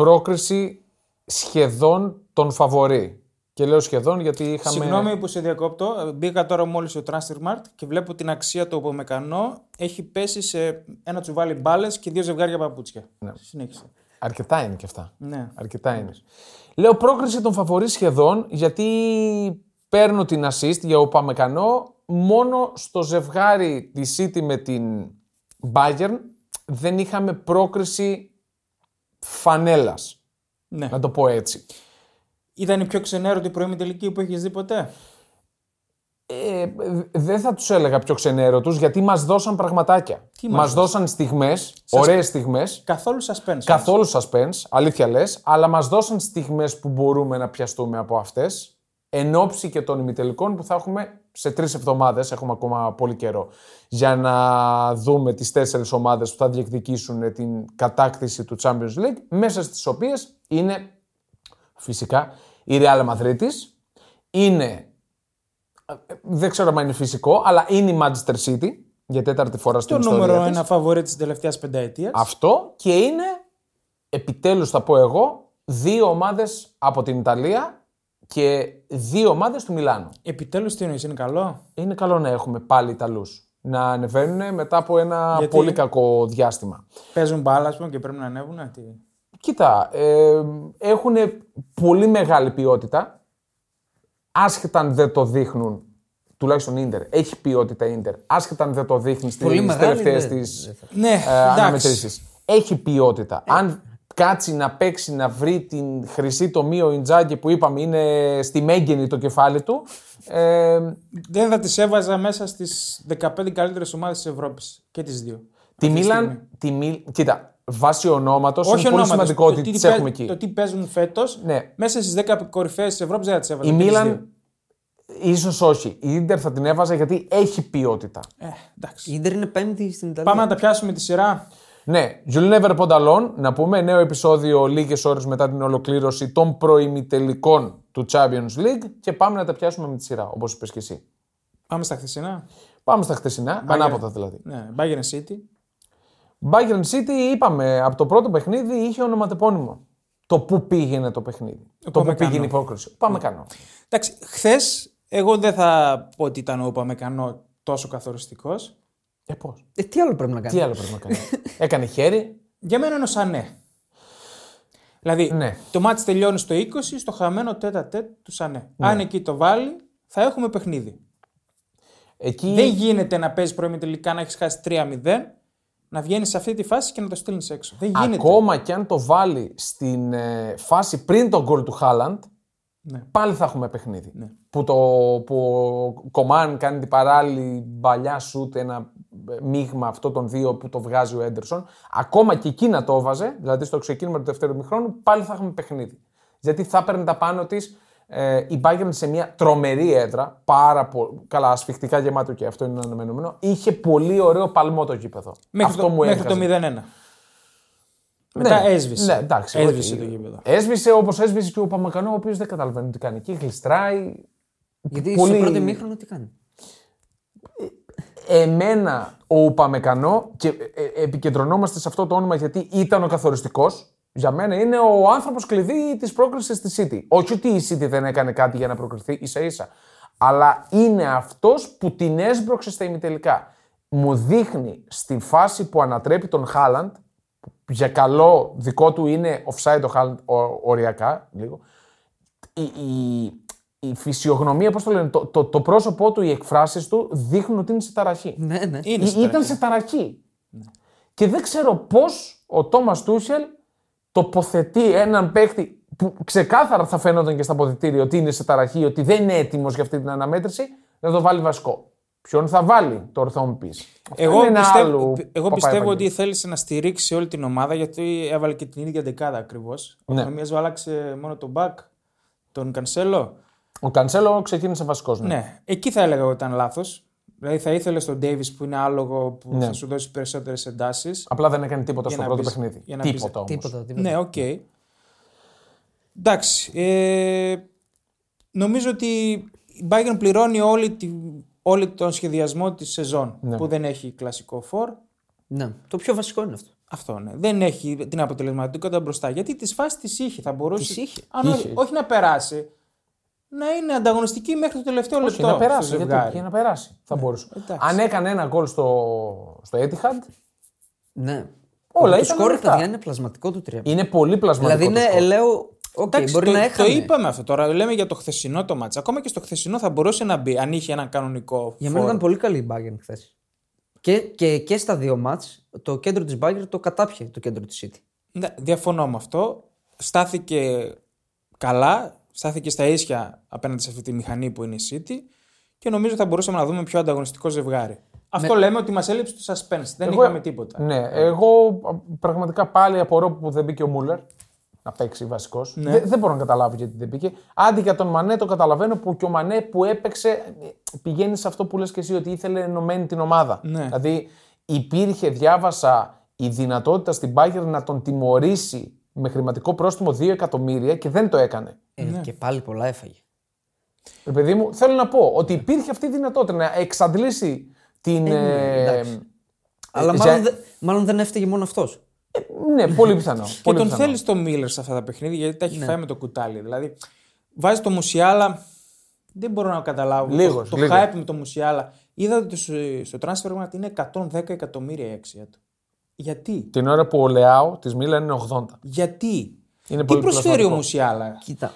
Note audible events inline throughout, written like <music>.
πρόκριση σχεδόν τον φαβορή. Και λέω σχεδόν γιατί είχαμε. Συγγνώμη που σε διακόπτω. Μπήκα τώρα μόλις στο Transfermarkt και βλέπω την αξία του Οπομεκανό έχει πέσει σε ένα τσουβάλι μπάλες και δύο ζευγάρια παπούτσια. Ναι. Συνέχισε. Αρκετά είναι και αυτά. Ναι. Αρκετά είναι. Λέω πρόκριση τον φαβορή σχεδόν γιατί παίρνω την assist για Οπαμεκανό μόνο στο ζευγάρι της City με την Bayern δεν είχαμε πρόκριση φανέλας. ναι. Να το πω έτσι. Ήταν η πιο ξενέρωτη πρώιμη τελική που έχεις δει ποτέ; Ε, δεν θα τους έλεγα πιο ξενέρωτους γιατί μας δώσαν πραγματάκια. Τι μας μας δώσαν; στιγμές, ωραίες στιγμές, Καθόλου suspense. καθόλου suspense, αλήθεια λες, αλλά μας δώσαν στιγμές που μπορούμε να πιαστούμε από αυτές, εν ώψη και των ημιτελικών που θα έχουμε σε τρεις εβδομάδες, έχουμε ακόμα πολύ καιρό, για να δούμε τις τέσσερις ομάδες που θα διεκδικήσουν την κατάκτηση του Champions League, μέσα στις οποίες είναι φυσικά η Real Madrid, είναι δεν ξέρω αν είναι φυσικό, αλλά είναι η Manchester City για τέταρτη φορά στην Το ιστορία νούμερο της. ένα φαβορή της τελευταίας πενταετίας. Αυτό και είναι, επιτέλους θα πω εγώ, δύο ομάδες από την Ιταλία και δύο ομάδες του Μιλάνου. Επιτέλους τι εννοείς, είναι καλό; Είναι καλό να έχουμε πάλι Ιταλούς να ανεβαίνουν μετά από ένα Γιατί; πολύ κακό διάστημα. Παίζουν μπάλα, ας πούμε, και πρέπει να ανέβουν. Τι... Κοίτα, ε, έχουν πολύ μεγάλη ποιότητα, άσχετα αν δεν το δείχνουν, τουλάχιστον Ίντερ, έχει ποιότητα Ίντερ, άσχετα αν δεν το δείχνει Πολύ στις μεγάλη, τελευταίες δεν- της δεν θα- Ναι, ε, εντάξει. αναμετρήσεις. Έχει ποιότητα. Αν κάτσει να παίξει, να βρει την χρυσή τομή ο Ιντζάκη που είπαμε είναι στη μέγενη το κεφάλι του, ε, Δεν θα τις έβαζα μέσα στις 15 καλύτερες ομάδες της Ευρώπης. Και τις δύο. τη Αυτή τη στιγμή. Μίλαν, τη Μίλ, κοίτα, βάσει ονόματος είναι πολύ ονόματος, σημαντικό ότι τι τις παί- έχουμε εκεί. Το τι παίζουν φέτος, Ναι. μέσα στις 10 κορυφαίες της Ευρώπης δεν θα τις έβαζα. Η και τις δύο. Μίλαν, ίσως όχι. Η Ίντερ θα την έβαζα γιατί έχει ποιότητα. Ε, εντάξει. Η Ίντερ είναι πέμπτη στην Ιταλία. Πάμε να τα πιάσουμε τη σειρά. Ναι, You'll Never Pond Alone, να πούμε, νέο επεισόδιο λίγες ώρες μετά την ολοκλήρωση των προημιτελικών του Champions League και πάμε να τα πιάσουμε με τη σειρά, όπως είπες και εσύ. Πάμε στα χθεσινά. Πάμε στα χτεσινά, ανάποδα δηλαδή. Ναι, Bayern City. Bayern City, είπαμε, από το πρώτο παιχνίδι είχε ονοματεπώνυμο. Το πού πήγαινε το παιχνίδι. το πού Πάμε πήγαινε κανό. η πρόκριση. Πάμε κανό. Εντάξει, χθες εγώ δεν θα πω ότι ήταν ο Παμεκανό τόσο καθοριστικός. Ε, πώς; Ε, τι άλλο πρέπει να κάνει; Τι άλλο πρέπει να κάνει; Έκανε χέρι. Για μένα είναι ο Σανέ. Δηλαδή, Ναι. το μάτι τελειώνει στο 20, στο χαμένο τέτα τέτ του Σανέ. Αν εκεί το βάλει, θα έχουμε παιχνίδι. Εκεί Δεν γίνεται να παίζεις πρώιμη τελικά να έχεις χάσει 3-0, να βγαίνεις σε αυτή τη φάση και να το στείλει έξω. Δεν γίνεται. ακόμα και αν το βάλει στην ε, φάση πριν τον γκολ του Χάλαντ, Ναι. πάλι θα έχουμε παιχνίδι. Που, το, που ο Κομάν κάνει την παράλληλη παλιά σούτ, ένα ε, μείγμα αυτό των δύο που το βγάζει ο Έντερσον. Ακόμα και εκεί να το έβαζε, δηλαδή στο ξεκίνημα του δεύτερου μηχρόνου, πάλι θα έχουμε παιχνίδι. Γιατί θα έπαιρνε τα πάνω της ε, η Bayern σε μια τρομερή έδρα, πάρα πολύ, καλά ασφιχτικά γεμάτο και αυτό είναι αναμενόμενο, είχε πολύ ωραίο παλμό το γήπεδο. Μέχρι, αυτό το, μου μέχρι το έβγαζε. 0-1. Μετά έσβησε. Ναι, εντάξει. Έσβησε όχι. το γήπεδο. Έσβησε όπως έσβησε και ο Παμακανό, ο οποίος δεν καταλαβαίνει τι κάνει. Εκεί γλιστράει. Γιατί πολύ- στο πρώτο ημίχρονο τι κάνει; Εμένα ο Παμεκανό, και ε, ε, επικεντρωνόμαστε σε αυτό το όνομα γιατί ήταν ο καθοριστικός, για μένα είναι ο άνθρωπος κλειδί της πρόκριση στη City. Όχι ότι η City δεν έκανε κάτι για να προκριθεί ίσα ίσα. Αλλά είναι αυτός που την έσπρωξε στα ημιτελικά. Μου δείχνει στη φάση που ανατρέπει τον Χάλαντ, για καλό δικό του είναι offside ο Χάλαντ ο- οριακά λίγο, η, η, η φυσιογνωμία, πώς το λένε, το, το, το πρόσωπό του, οι εκφράσεις του δείχνουν ότι είναι σε ταραχή. Ναι, ναι. Είναι Ή- στην ήταν σε ταραχή. Και δεν ξέρω πώς ο Τόμας Τούσελ τοποθετεί έναν παίκτη που ξεκάθαρα θα φαίνονταν και στα αποδητήρια ότι είναι σε ταραχή, ότι δεν είναι έτοιμος για αυτή την αναμέτρηση, να το βάλει βασικό. Ποιον θα βάλει, τώρα θα μου πεις. Αυτό Εγώ, είναι ένα πιστεύω, άλλο εγώ παπά πιστεύω Ευαγγέλιο. ότι θέλησε να στηρίξει όλη την ομάδα γιατί έβαλε και την ίδια δεκάδα ακριβώς. Ο Ναι. Χαμίας άλλαξε μόνο τον Μπακ, τον Κανσέλο. Ο Κανσέλο ξεκίνησε βασικός. Ναι. Ναι, εκεί θα έλεγα ότι ήταν λάθος. Δηλαδή θα ήθελες τον Ντέιβις που είναι άλογο που Ναι. θα σου δώσει περισσότερες εντάσεις. Απλά δεν έκανε τίποτα Για στο να πρώτο πεις- παιχνίδι. για να πεις- Τίποτα όμως. Τίποτα, τίποτα. Ναι, οκ. Εντάξει. Ε, νομίζω ότι η Bayern πληρώνει όλη, τη, όλη τον σχεδιασμό της σεζόν Ναι. που δεν έχει κλασικό φορ. Ναι. Το πιο βασικό είναι αυτό. Αυτό ναι. Δεν έχει την αποτελεσματικότητα μπροστά. Γιατί τις φάσεις τις είχε. Θα μπορούσε. Τις είχε. Αν Είχε, όχι, είχε. όχι να περάσει, να είναι ανταγωνιστική μέχρι το τελευταίο Όχι, λεπτό. να στο περάσει. Γιατί, ζευγάρι. για να περάσει. Θα μπορούσε. εντάξει. Αν έκανε ένα γκολ στο, στο Etihad, Ναι. Όλα το ήταν σκόρ, ανοιχτά. παιδιά, είναι πλασματικό του 3. είναι πολύ πλασματικό. Δηλαδή το είναι σκορ. ελαίο. Οκ, Εντάξει, μπορεί το, να το έχανε. είπαμε αυτό τώρα. Λέμε για το χθεσινό το μάτσα. Ακόμα και στο χθεσινό θα μπορούσε να μπει αν είχε έναν κανονικό. Για μένα φόρο. ήταν πολύ καλή η Bayern χθες. Και, και, και στα δύο μάτς το κέντρο της Bayern το κατάπιε το κέντρο της City. Ναι, διαφωνώ με αυτό. Στάθηκε καλά, στάθηκε στα ίσια απέναντι σε αυτή τη μηχανή που είναι η City και νομίζω θα μπορούσαμε να δούμε πιο ανταγωνιστικό ζευγάρι. Αυτό λέμε ότι μας έλειψε το suspense. Δεν Εγώ- είχαμε τίποτα. Ναι, εγώ α, πραγματικά πάλι απορώ που δεν μπήκε ο Μούλερ να παίξει βασικός. Ναι. Δεν, δεν μπορώ να καταλάβω γιατί δεν μπήκε. Άντι για τον Μανέ το καταλαβαίνω που και ο Μανέ που έπαιξε ε, πηγαίνει σε αυτό που λες και εσύ ότι ήθελε ενωμένη την ομάδα. Ναι. Δηλαδή υπήρχε, διάβασα, η δυνατότητα στην Bayern να τον τιμωρήσει με χρηματικό πρόστιμο 2 εκατομμύρια και δεν το έκανε. Ε, Και πάλι πολλά έφαγε. Ε, παιδί μου, θέλω να πω ότι υπήρχε αυτή η δυνατότητα να εξαντλήσει την. ε, εντάξει. Αλλά για- μάλλον, δε- μάλλον δεν έφταιγε μόνο αυτός. ναι, πολύ πιθανό. Και πολύ τον πιθανό. θέλεις το Μίλλερ σε αυτά τα παιχνίδια γιατί τα έχει φάει με το κουτάλι. Δηλαδή, βάζει το Μουσιάλα. Δεν μπορώ να καταλάβω. Λίγος, το το λίγος. hype με το Μουσιάλα. Είδα ότι στο, στο transfer market είναι 110 εκατομμύρια η αξία του. Γιατί; Την ώρα που ο Λεάο της Μίλαν είναι 80. Γιατί; Είναι Τι πολύ προσφέρει ο πλασματικό. Μουσιάλα. Κοίτα.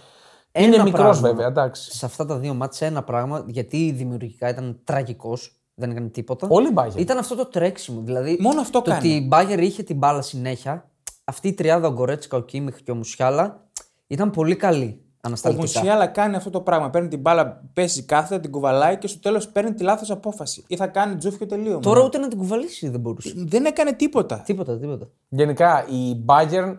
Είναι ένα μικρός πράγμα. βέβαια, εντάξει. Σε αυτά τα δύο μάτια ένα πράγμα, γιατί δημιουργικά ήταν τραγικός, δεν έκανε τίποτα. Όλοι οι Bayern. Ήταν αυτό το τρέξιμο. Δηλαδή, Μόνο αυτό το κάνει. ότι η Bayern είχε την μπάλα συνέχεια, αυτή η τριάδα, ο Γκορέτσικα, ο Κίμιχ και ο Μουσιάλα, ήταν πολύ καλή Ο ανασταλτικά. Μουσιάλα κάνει αυτό το πράγμα. Παίρνει την μπάλα, πέσει κάθετα, την κουβαλάει και στο τέλος παίρνει τη λάθος απόφαση. Ή θα κάνει τζούφιο τελείωμα. Τώρα ούτε να την κουβαλήσει δεν μπορούσε. Δεν έκανε τίποτα. τίποτα, τίποτα. Γενικά η Bayern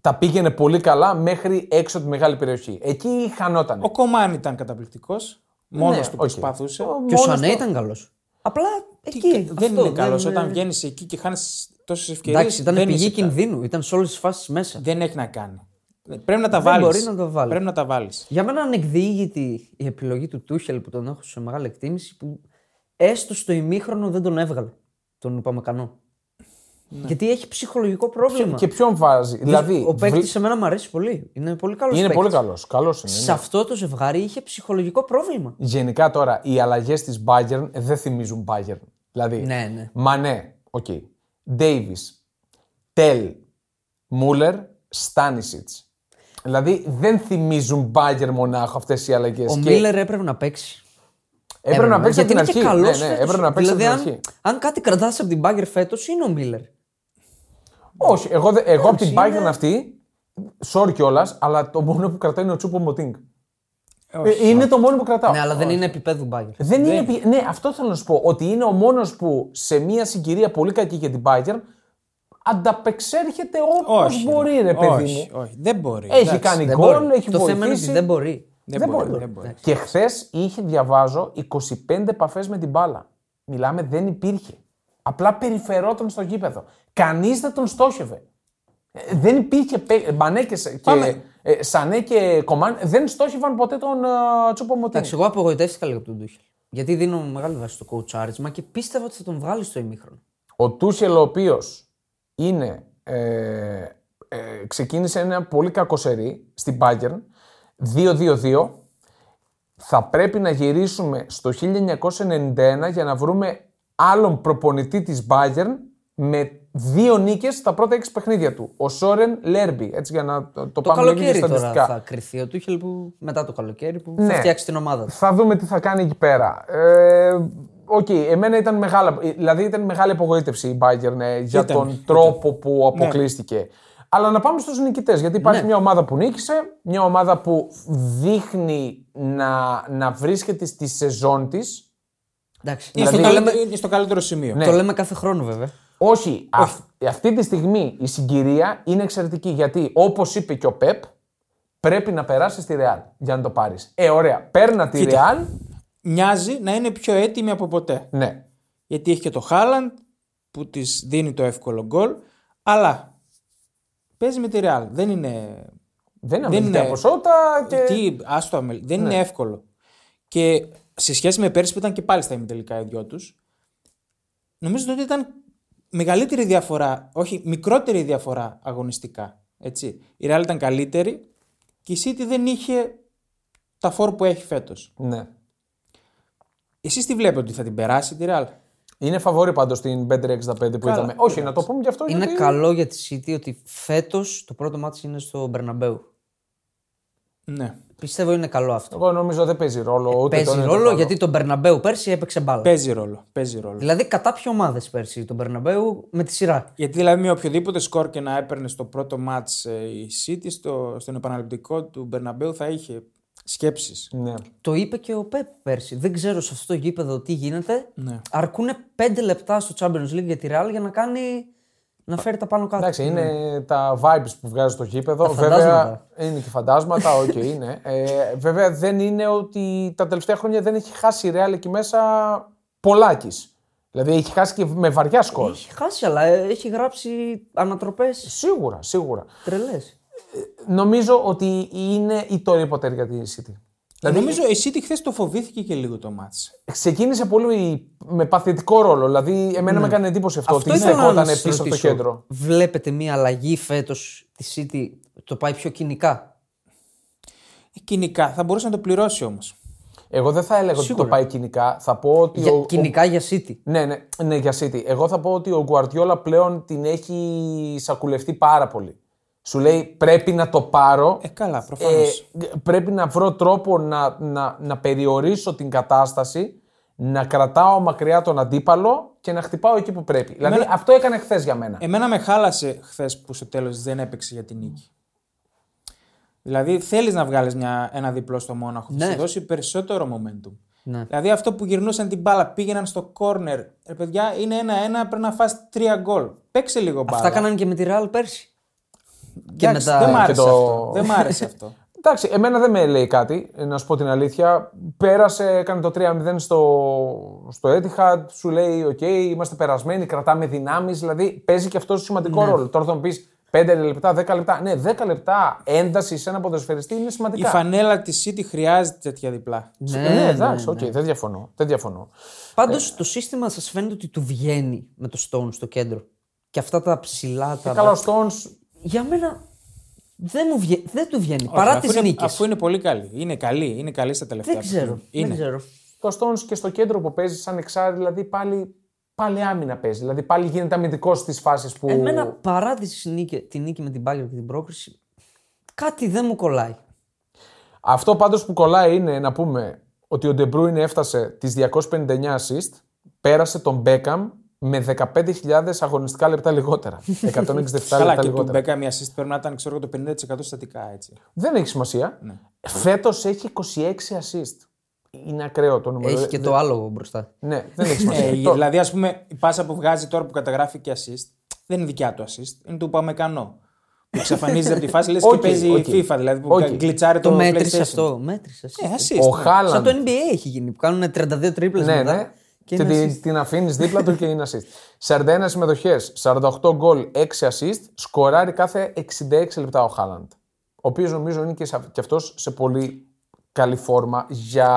τα πήγαινε πολύ καλά μέχρι έξω από τη μεγάλη περιοχή. Εκεί χανόταν. Ο Κομάν ήταν καταπληκτικός. Μόνος Ναι, του οκ. προσπαθούσε. Και ο Μόνος Σανέ του- ήταν καλός. Απλά Τι εκεί. κα- δεν αυτό, είναι καλός. δεν- Όταν βγαίνεις εκεί και χάνεις τόσες ευκαιρίες. Εντάξει, ήταν δεν, πηγή είσαι καλά. κινδύνου. Ήταν σε όλες τις φάσεις μέσα. δεν έχει να κάνει. Πρέπει να τα Δεν βάλεις. μπορεί να το βάλεις. Πρέπει να τα βάλεις. Για μένα ανεκδιήγητη η επιλογή του Τούχελ που τον έχω σε μεγάλη εκτίμηση που έστω στο ημίχρονο δεν τον έβγαλε. Τον Upamecano. Γιατί έχει ψυχολογικό πρόβλημα. Και ποιον βάζει. Δηλαδή, ο παίκτης βλέ- σε μένα μου αρέσει πολύ. Είναι πολύ καλός είναι πολύ καλός. Καλός είναι. Σε ναι. αυτό το ζευγάρι είχε ψυχολογικό πρόβλημα. Γενικά τώρα οι αλλαγές της Bayern δεν θυμίζουν Bayern. Δηλαδή, Ναι, ναι. Μανέ, οκ. Ντέιβι, Τελ, Μούλερ, Στάνισιτς. Δηλαδή δεν θυμίζουν Bayern μονάχο αυτές οι αλλαγές. Ο Μίλλερ έπρεπε να παίξει. Έπρεπε να παίξει από γιατί την είναι αρχή. και Ναι, καλός ναι, φέτος. έπρεπε να παίξει από δηλαδή, την αν, αρχή. αν κάτι κρατάς από την Μπάγκερ φέτος είναι ο Μίλλερ. Όχι, εγώ, δε- εγώ από την είναι- Bayern αυτή, sorry κιόλας, αλλά το μόνο που κρατάει είναι ο Τσούπο Μωτίνγκ. Ε, είναι το μόνο που κρατάω. Ναι, αλλά δεν είναι επίπεδου Μπάγκερ. Δεν είναι, επι- ναι, αυτό θέλω να σου πω. Ότι είναι ο μόνος που σε μια συγκυρία πολύ κακή για την Bayern ανταπεξέρχεται όπως Όχι. μπορεί, ρε παιδί όχι, μου. όχι, δεν μπορεί. Έχει Εντάξει. κάνει Δεν γκολ, μπορεί. έχει το θέμα είναι βοηθήσει. ότι δεν μπορεί. Δεν, μπορεί, δεν μπορεί. Και χθες είχε, διαβάζω, 25 επαφές με την μπάλα. Μιλάμε, δεν υπήρχε. Απλά περιφερόταν στο γήπεδο. Κανείς δεν τον στόχευε. Ε, Δεν υπήρχε. παί- Μπανέ και, Σα- Πάμε. και ε, Σανέ και Κομάν δεν στόχευαν ποτέ τον uh, Τσούπο Μωτίνγκ. Εντάξει, εγώ απογοητεύτηκα λίγο από τον Τούχελ. Γιατί δίνω μεγάλη βάση στο κοουτσάρισμα και πίστευα ότι θα τον βγάλει στο ημίχρονο. Ο Τούσελ, ο οποίος είναι. Ε, ε, ξεκίνησε ένα πολύ κακό σερί στην Bayern 2-2-2. Θα πρέπει να γυρίσουμε στο 1991 για να βρούμε άλλον προπονητή της Bayern με δύο νίκες στα πρώτα έξι παιχνίδια του. Ο Σόρεν Λέρμπι. Έτσι για να το, το, Το πάμε λίγο καλοκαίρι τώρα στατιστικά. θα κριθεί ο Τούχελ που μετά το καλοκαίρι που Ναι. θα φτιάξει την ομάδα του. Θα δούμε τι θα κάνει εκεί πέρα. Ε, Οκ, εμένα ήταν, μεγάλα, δηλαδή ήταν μεγάλη απογοήτευση η Bayern ε, για Ήταν, τον ήταν. τρόπο που αποκλείστηκε. Αλλά να πάμε στους νικητές, γιατί υπάρχει Ναι. μια ομάδα που νίκησε, μια ομάδα που δείχνει να, να βρίσκεται στη σεζόν της. Εντάξει. Είναι, στο Δηλαδή, καλύτερο, είναι στο καλύτερο σημείο. Ναι. Το λέμε κάθε χρόνο βέβαια. Όχι, αυ- αυτή τη στιγμή η συγκυρία είναι εξαιρετική, γιατί όπως είπε και ο Πεπ, πρέπει να περάσει στη Ρεάλ για να το πάρεις. Ε, ωραία, παίρνα τη Ρεάλ, Μοιάζει να είναι πιο έτοιμη από ποτέ. ναι. Γιατί έχει και το Χάλαντ που της δίνει το εύκολο γκολ. Αλλά παίζει με τη Real. Δεν είναι. Δεν είναι Δεν αμυντικά είναι- ποσότητα και... Τι, άστο, αμελ- δεν είναι εύκολο. Και σε σχέση με πέρσι που ήταν και πάλι στα ημιτελικά οι δυο τους, νομίζω ότι ήταν μεγαλύτερη διαφορά, όχι μικρότερη διαφορά αγωνιστικά. Έτσι. Η Real ήταν καλύτερη και η City δεν είχε τα φόρ που έχει φέτος. Ναι. Εσείς τι βλέπετε ότι θα την περάσει τη Real; Είναι φαβόρη πάντως στην 565 που είδαμε. Όχι, να το πούμε γι' αυτό. Είναι γιατί... καλό για τη City ότι φέτος το πρώτο μάτι είναι στο Μπερναμπέου. Ναι. Πιστεύω είναι καλό αυτό. Εγώ νομίζω δεν παίζει ρόλο. Ούτε το Παίζει ένα, ρόλο το άλλο. γιατί το Μπερναμπέου πέρσι έπαιξε μπάλα. Παίζει ρόλο. Παίζει ρόλο. Δηλαδή κατά ποιο ομάδες πέρσι τον Μπερναμπέου με τη σειρά; Γιατί δηλαδή με οποιοδήποτε σκορ και να έπαιρνε στο πρώτο μάτς ε, η City, στο, στον επαναληπτικό του Μπερναμπέου θα είχε σκέψεις. Ναι. Το είπε και ο Πεπ πέρσι. Δεν ξέρω σε αυτό το γήπεδο τι γίνεται. Ναι. Αρκούνε 5 λεπτά στο Champions League για τη Real για να κάνει. να φέρει τα πάνω κάτω. Εντάξει, είναι τα vibes που βγάζει στο γήπεδο. Τα βέβαια φαντάσματα. είναι και φαντάσματα, <laughs> οκ, είναι. Ε, βέβαια δεν είναι ότι τα τελευταία χρόνια δεν έχει χάσει η Real εκεί μέσα πολλάκις. Δηλαδή έχει χάσει και με βαριά σκορ. Έχει χάσει, αλλά ε, έχει γράψει ανατροπές Σίγουρα, σίγουρα. τρελές. Νομίζω ότι είναι η τώρα ποτέ για τη City. Δηλαδή Νομίζω η City χθες το φοβήθηκε και λίγο το μάτς. ξεκίνησε πολύ με παθητικό ρόλο. Δηλαδή, εμένα με έκανε εντύπωση αυτό, ότι ήθελα να στεκόταν σας πίσω από το ρωτήσω. κέντρο. Βλέπετε μία αλλαγή φέτος τη City; Το πάει πιο κοινικά; Ε, κοινικά θα μπορούσε να το πληρώσει όμως. Εγώ δεν θα έλεγα ότι το πάει κοινικά. Θα πω ότι. Για, ο- ο- κοινικά για City; Ναι, ναι, ναι, για City. Εγώ θα πω ότι ο Γκουαρτιόλα πλέον την έχει σακουλευτεί πάρα πολύ. Σου λέει πρέπει να το πάρω. Ε, καλά, προφανώς. Ε, πρέπει να βρω τρόπο να, να, να περιορίσω την κατάσταση, να κρατάω μακριά τον αντίπαλο και να χτυπάω εκεί που πρέπει. Δηλαδή αυτό έκανε χθες για μένα. Εμένα με χάλασε χθες που στο τέλος δεν έπαιξε για την νίκη. Δηλαδή θέλεις να βγάλεις μια, ένα διπλό στο Μόναχο, θα Ναι. σου δώσει περισσότερο momentum. Ναι. Δηλαδή αυτό που γυρνούσαν την μπάλα, πήγαιναν στο corner. Ρε παιδιά, είναι ένα-ένα, πρέπει να φας τρία γκολ. Παίξε λίγο μπάλα. Αυτά κάνανε και με τη Real πέρσι. Και Εντάξει, με τα- Δεν μ' άρεσε και το- αυτό. Δεν μ' άρεσε αυτό. <laughs> Εντάξει, εμένα δεν με λέει κάτι, να σου πω την αλήθεια. Πέρασε, έκανε το 3-0 στο, στο Etihad, σου λέει: Οκ, είμαστε περασμένοι, κρατάμε δυνάμεις. Δηλαδή παίζει και αυτό σημαντικό ρόλο. Τώρα θα μου πεις 5 λεπτά, 10 λεπτά. Ναι, 10 λεπτά ένταση σε ένα ποδοσφαιριστή είναι Η σημαντικά. φανέλα της City χρειάζεται τέτοια διπλά. Ναι, ναι, εντάξει, οκ, δεν διαφωνώ. Δεν διαφωνώ. Πάντως το σύστημα σας φαίνεται ότι του βγαίνει με το Stone στο κέντρο. Και αυτά τα ψηλά τα. Καλά, ο Stones Για μένα δεν, μου βγαίνει, δεν του βγαίνει. Παρά αφού τις είναι, νίκες. αφού είναι πολύ καλή. Είναι καλή, είναι καλή στα τελευταία. Δεν ξέρω. Είναι. Δεν ξέρω. το Stones και στο κέντρο που παίζει σαν εξάρι, δηλαδή πάλι, πάλι άμυνα παίζει. Δηλαδή πάλι γίνεται αμυντικός στις φάσεις που. Εμένα παρά τις νίκη, τη νίκη με την Bayern και την πρόκριση, κάτι δεν μου κολλάει. Αυτό πάντως που κολλάει είναι να πούμε ότι ο De Bruyne έφτασε τις 259 assist, πέρασε τον Beckham με 15.000 αγωνιστικά λεπτά λιγότερα. <laughs> 167 Καλά, λεπτά και του λιγότερα. Μπέκα μια assist πρέπει να ήταν ξέρω, εγώ, το 50% στατικά έτσι. Δεν έχει σημασία. Ναι. Φέτος έχει 26 assist. Είναι ακραίο το νούμερο. Έχει και Δεν- το άλογο μπροστά. Ναι, δεν έχει <laughs> σημασία. Ε, Το- δηλαδή, ας πούμε, η πάσα που βγάζει τώρα που καταγράφει και assist, δεν είναι δικιά του assist, είναι του Παμεκανό. Που εξαφανίζεται από τη φάση, λες και <laughs> Οκ, παίζει OK. FIFA, δηλαδή που Οκ. γκλιτσάρει το, Το μέτρησε PlayStation. αυτό. Μέτρησε. Ε, assist. Ο ναι. Χάλαντ. Σαν το NBA έχει γίνει που κάνουν 32 τρίπλες Ναι, μετά. ναι. Και Και, είναι την, assist. την αφήνεις δίπλα του και είναι assist. 41 συμμετοχές, 48 γκολ, 6 assist, σκοράρει κάθε 66 λεπτά ο Χάλαντ. Ο οποίος νομίζω είναι και, σε- και αυτός σε πολύ καλή φόρμα για...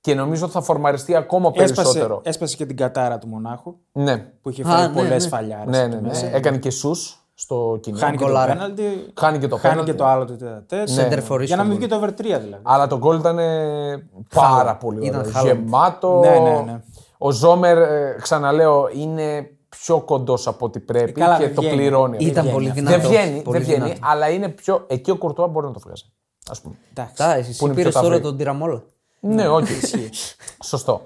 και νομίζω ότι θα φορμαριστεί ακόμα Έσπασε, περισσότερο. έσπασε και την κατάρα του Μονάχου Ναι, που είχε Α, φάει ναι, πολλές ναι. φαλιάρες. ναι, ναι, ναι. Έκανε και σους στο κοινό. Χάνει και το Γκολάρα. πέναλτι. Χάνει και το Χάνει πέναλτι. και το άλλο το τέταρτο. Center for Για να μην Istanbul. βγει το over 3 δηλαδή. Αλλά το γκολ ήταν ε, πάρα πολύ Ήταν ωραίο. Χάλαντ. Γεμάτο. Ναι, ναι, ναι. Ο Ζόμερ, ε, ξαναλέω, είναι πιο κοντός από ό,τι πρέπει καλά, και δεν το βγαίνει. πληρώνει. αυτό. Ήταν βγαίνει πολύ αυτό. δυνατός. δεν βγαίνει, πολύ δεν βγαίνει δυνατός. αλλά είναι πιο. Εκεί ο Κουρτουά μπορεί να το βγάζει. Ας πούμε. Εντάξει. Τα, εσύ Που είναι πήρες πιο τώρα ταυρί. τον Τυραμόλα. Ναι, όχι. <laughs> Σωστό.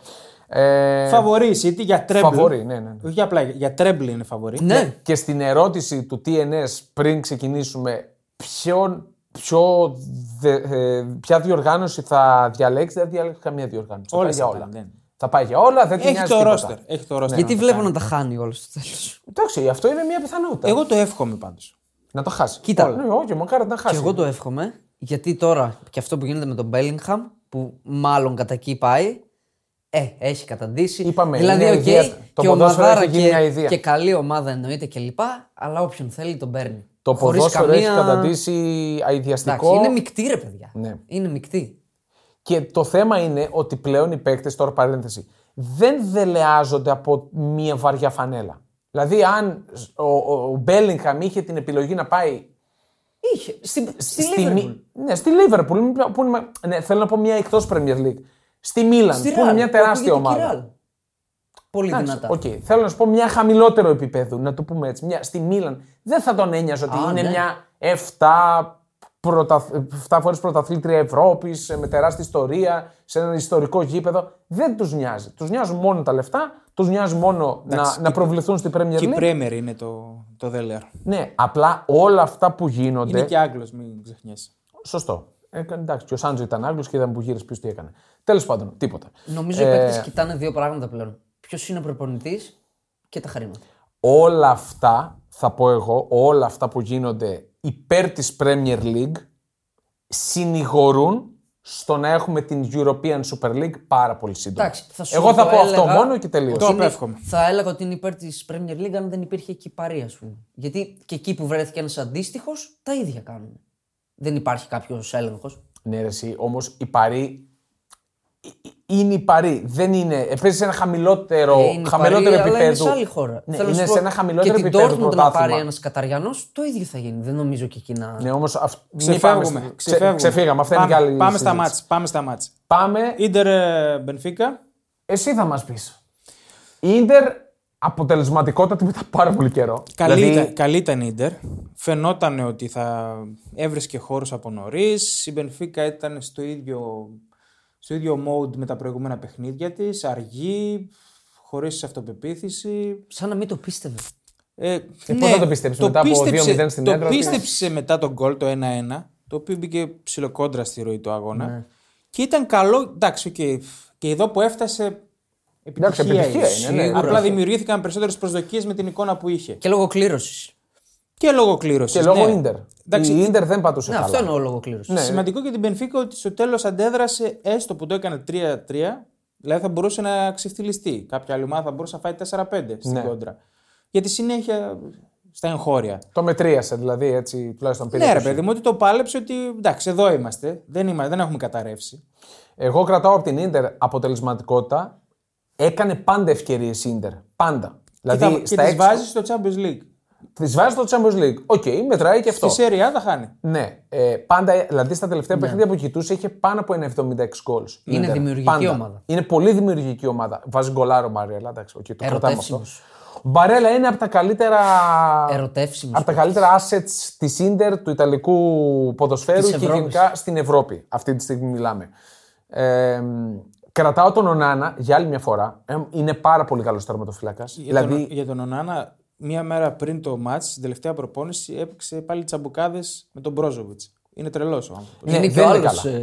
Ε, Φαβορί η City για treble. Φαβορί, ναι, ναι, ναι. Όχι απλά για treble είναι φαβορί. Ναι. Και στην ερώτηση του TNS πριν ξεκινήσουμε, ποιον, ποιο, δε, ε, ποια διοργάνωση θα διαλέξει, δεν διαλέξει καμία διοργάνωση. Θα πάει Όλες για θα όλα. πάνε, δεν. Θα πάει για όλα, δεν την Έχει νοιάζει το τίποτα. ρόστερ. Έχει το ρόστερ. Γιατί να το βλέπω κάνει. να τα χάνει όλα στο τέλος. Εντάξει, αυτό είναι μια πιθανότητα. Εγώ το εύχομαι πάντως. Να το χάσει. Κοίτα. Ναι, όχι, μακάρι να Και χάσει. εγώ το εύχομαι, γιατί τώρα και αυτό που γίνεται με τον Bellingham, που μάλλον κατά εκεί πάει, ε, έχει καταντήσει. Είπαμε, δηλαδή, είναι οκ, ιδέα. Το και ποδόσφαιρο ομαδάρα έχει γίνει και, μια ιδέα. και καλή ομάδα εννοείται κλπ. Αλλά όποιον θέλει τον παίρνει. Το Χωρίς ποδόσφαιρο καμία... έχει καταντήσει αηδιαστικό. Εντάξει, είναι μεικτή ρε παιδιά. Ναι. Είναι μεικτή. Και το θέμα είναι ότι πλέον οι παίκτες, τώρα παρένθεση, δεν δελεάζονται από μία βαριά φανέλα. Δηλαδή, αν ο, ο Μπέλιγχαμ είχε την επιλογή να πάει Είχε. Στη, στη στη, Liverpool. Μι- ναι, στη Liverpool, που είναι, ναι, θέλω να πω μια εκτός Premier League. Στη Μίλαν, Στη που είναι Real, μια που τεράστια ακούγεται και ομάδα. Real. Πολύ Εντάξει, δυνατά. οκ. Θέλω να σου πω μια χαμηλότερο επίπεδο, να το πούμε έτσι. Μια, στη Μίλαν δεν θα τον ένοιαζε ότι Α, είναι ναι. μια 7, πρωτα, 7 φορές πρωταθλήτρια Ευρώπης, με τεράστια ιστορία, σε ένα ιστορικό γήπεδο. Δεν τους νοιάζει. Τους νοιάζουν μόνο τα λεφτά, τους νοιάζει μόνο να, Εντάξει, να και- προβληθούν στην Premier Και η League. Premier είναι το, το Δέλεαρ. Ναι, απλά όλα αυτά που γίνονται. Είναι και Άγγλος, μην ξεχνιέσαι. Σωστό. Ε, εντάξει, και ο Σάντζο ήταν Άγγλος και είδαμε που γύρε πίσω τι έκανε. Τέλος πάντων, τίποτα. Νομίζω Ε, οι παίκτες κοιτάνε δύο πράγματα πλέον. Ποιος είναι ο προπονητής και τα χρήματα. όλα αυτά, θα πω εγώ, όλα αυτά που γίνονται υπέρ της Premier League συνηγορούν στο να έχουμε την European Super League πάρα πολύ σύντομα. Εντάξει, θα σου εγώ θα το πω αυτό έλεγα μόνο και τελείω. Το Είναι- απέφχομαι. Θα έλεγα ότι είναι υπέρ της Premier League αν δεν υπήρχε εκεί παρή, ας πούμε. Γιατί και εκεί που βρέθηκε ένας αντίστοιχος, τα ίδια κάνουν. Δεν υπάρχει κάποιος έλεγχος. Ναι, ρε, εσύ, όμως η Παρή είναι η Παρή. Δεν είναι. ε, Παίζει σε ένα χαμηλότερο, χαμηλότερο Αλλά είναι επίπεδο. σε άλλη χώρα. Ναι, Θέλω να είναι σου σε πω, ένα χαμηλότερο και την επίπεδο Dortmund να πρωτάθλημα. πάρει ένας Καταριανός, το ίδιο θα γίνει. Δεν νομίζω και εκεί να. Ναι, όμως αυ... μη Ξεφεύγουμε. πάμε στη- ξεφεύγουμε. Ξε... Ξεφύγαμε. Αυτά είναι πάμε, και άλλη πάμε στα συζήτηση. μάτς. Πάμε στα μάτς. Πάμε. Ίντερ ε, Μπενφίκα. Εσύ θα μας πεις. Η Ίντερ αποτελεσματικότατη μετά πάρα πολύ καιρό. Καλή, Δηλαδή, ήταν, καλή ήταν η Ίντερ. Φαινόταν ότι θα έβρισκε χώρους από νωρίς. Η Μπενφίκα ήταν στο ίδιο, στο ίδιο mode με τα προηγούμενα παιχνίδια της. Αργή, χωρίς αυτοπεποίθηση. Σαν να μην το πίστευε. Ε, πώς θα το πίστεψε; μετά από 2-0 στην το έδρα της; πίστεψε μετά τον γκολ το 1-1, το οποίο μπήκε ψιλοκόντρα στη ροή του αγώνα. Ναι. Και ήταν καλό, εντάξει, οκ, και εδώ που έφτασε. Εντάξει, Επιτυχία, επιτυχία είναι, ναι. Απλά Σίγουρα. δημιουργήθηκαν περισσότερες προσδοκίες με την εικόνα που είχε. Και λόγω κλήρωσης. Και λόγω κλήρωσης. Και λόγω ναι. Ίντερ. Εντάξει, η Ίντερ δεν πατούσε Ναι, καλά. αυτό είναι ο λόγο κλήρωσης. Ναι. Σημαντικό για την Πενφύκα ότι στο τέλος αντέδρασε έστω που το έκανε 3-3. Δηλαδή θα μπορούσε να ξεφτυλιστεί. Κάποια άλλη ομάδα θα μπορούσε να φάει 4-5 στην Ναι. κόντρα. Γιατί συνέχεια στα εγχώρια. Το μετρίασε δηλαδή έτσι τουλάχιστον πήρε. Ναι, ρε το παιδί μου, ότι το πάλεψε ότι εντάξει, εδώ είμαστε. Δεν, είμαστε, δεν έχουμε καταρρεύσει. Εγώ κρατάω από την Ίντερ αποτελεσματικότητα. Έκανε πάντα ευκαιρίες η Ίντερ. Πάντα. και Δηλαδή θα, και στα τις έξω. βάζει στο Champions League. Τις βάζει στο Champions League. OK, μετράει και αυτό. Στη Serie A τα χάνει. Ναι. Ε, πάντα, δηλαδή στα τελευταία παιχνίδια που κοιτούσε είχε πάνω από ένα 76 goals. η Είναι Ίντερ. δημιουργική Πάντα. ομάδα. Είναι πολύ δημιουργική ομάδα. Βάζει γκολάρο Μπαρέλα. Εντάξει, οκ, το κρατάμε αυτό. Ερωτεύσιμος. Ο Μπαρέλα είναι από τα καλύτερα. Ερωτεύσιμος Από τα καλύτερα assets της Ίντερ, του Ιταλικού ποδοσφαίρου Της και Ευρώπης. γενικά στην Ευρώπη. Αυτή τη στιγμή μιλάμε. Ε, κρατάω τον Ονάνα για άλλη μια φορά. Ε, είναι πάρα πολύ καλός τερματοφύλακα. Για, Δηλαδή, τον, για τον Ονάνα, μία μέρα πριν το match, στην τελευταία προπόνηση, έπαιξε πάλι τσαμπουκάδες με τον Μπρόζοβιτς. Είναι τρελός ο άνθρωπος. ναι, είναι και δεν ο είναι άλλος, καλά. ε,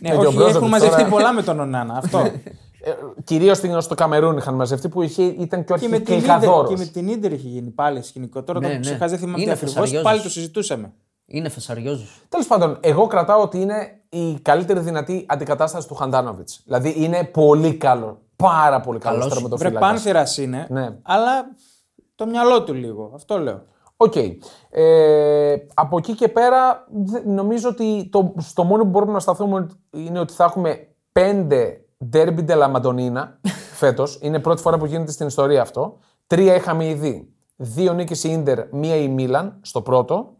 ναι, και ο όχι, Brozovic έχουν μαζευτεί τώρα- πολλά με τον Ονάνα. Αυτό. Ε, Κυρίως στο Καμερούν είχαν μαζευτεί που είχε, ήταν και ο και, με την αρχικά Ίντερ, δώρος. και με την Ίντερ είχε γίνει πάλι σκηνικό. Τώρα Ναι, το ναι. ξεχάσει, δεν θυμάμαι τι Είναι ακριβώς. φεσαριόζος. Πάλι το συζητούσαμε. Είναι φεσαριόζο. Τέλος πάντων, εγώ κρατάω ότι είναι η καλύτερη δυνατή αντικατάσταση του Χαντάνοβιτς. Δηλαδή είναι πολύ καλό. Πάρα πολύ καλός Καλός. Βρε τερματοφύλακα. πάνθηρας είναι, Ναι. αλλά το μυαλό του λίγο. Αυτό λέω. Οκ. Ε, από εκεί και πέρα, δε- νομίζω ότι το, στο μόνο που μπορούμε να σταθούμε είναι ότι θα έχουμε πέντε derby della Madonnina <laughs> φέτος. Είναι πρώτη φορά που γίνεται στην ιστορία αυτό. Τρία είχαμε ήδη. Δύο νίκες η Ίντερ, μία η Μίλαν στο πρώτο.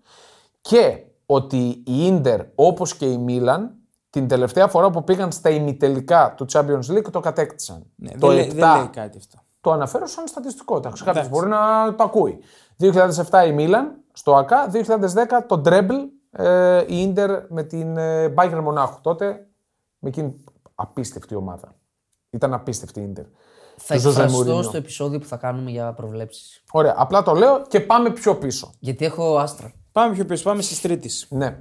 Και ότι η Ίντερ, όπως και η Μίλαν, την τελευταία φορά που πήγαν στα ημιτελικά του Champions League το κατέκτησαν. Ναι, το δεν, λέει, 7 δεν λέει κάτι αυτό. Το αναφέρω σαν στατιστικό. Εντάξει, κάποιος μπορεί να το ακούει. 2007 η Μίλαν στο ΟΑΚΑ, 2010 το treble ε, η Ίντερ με την ε, Bayern Μονάχου. Τότε με εκείνη απίστευτη ομάδα. Ήταν απίστευτη η Ίντερ. Θα Του Ζωζέ εκφραστώ Μουρίνιο. στο επεισόδιο που θα κάνουμε για προβλέψεις. Ωραία, απλά το λέω και πάμε πιο πίσω. Γιατί έχω άστρα. Πάμε πιο πίσω, πάμε στις τρίτη. Ναι.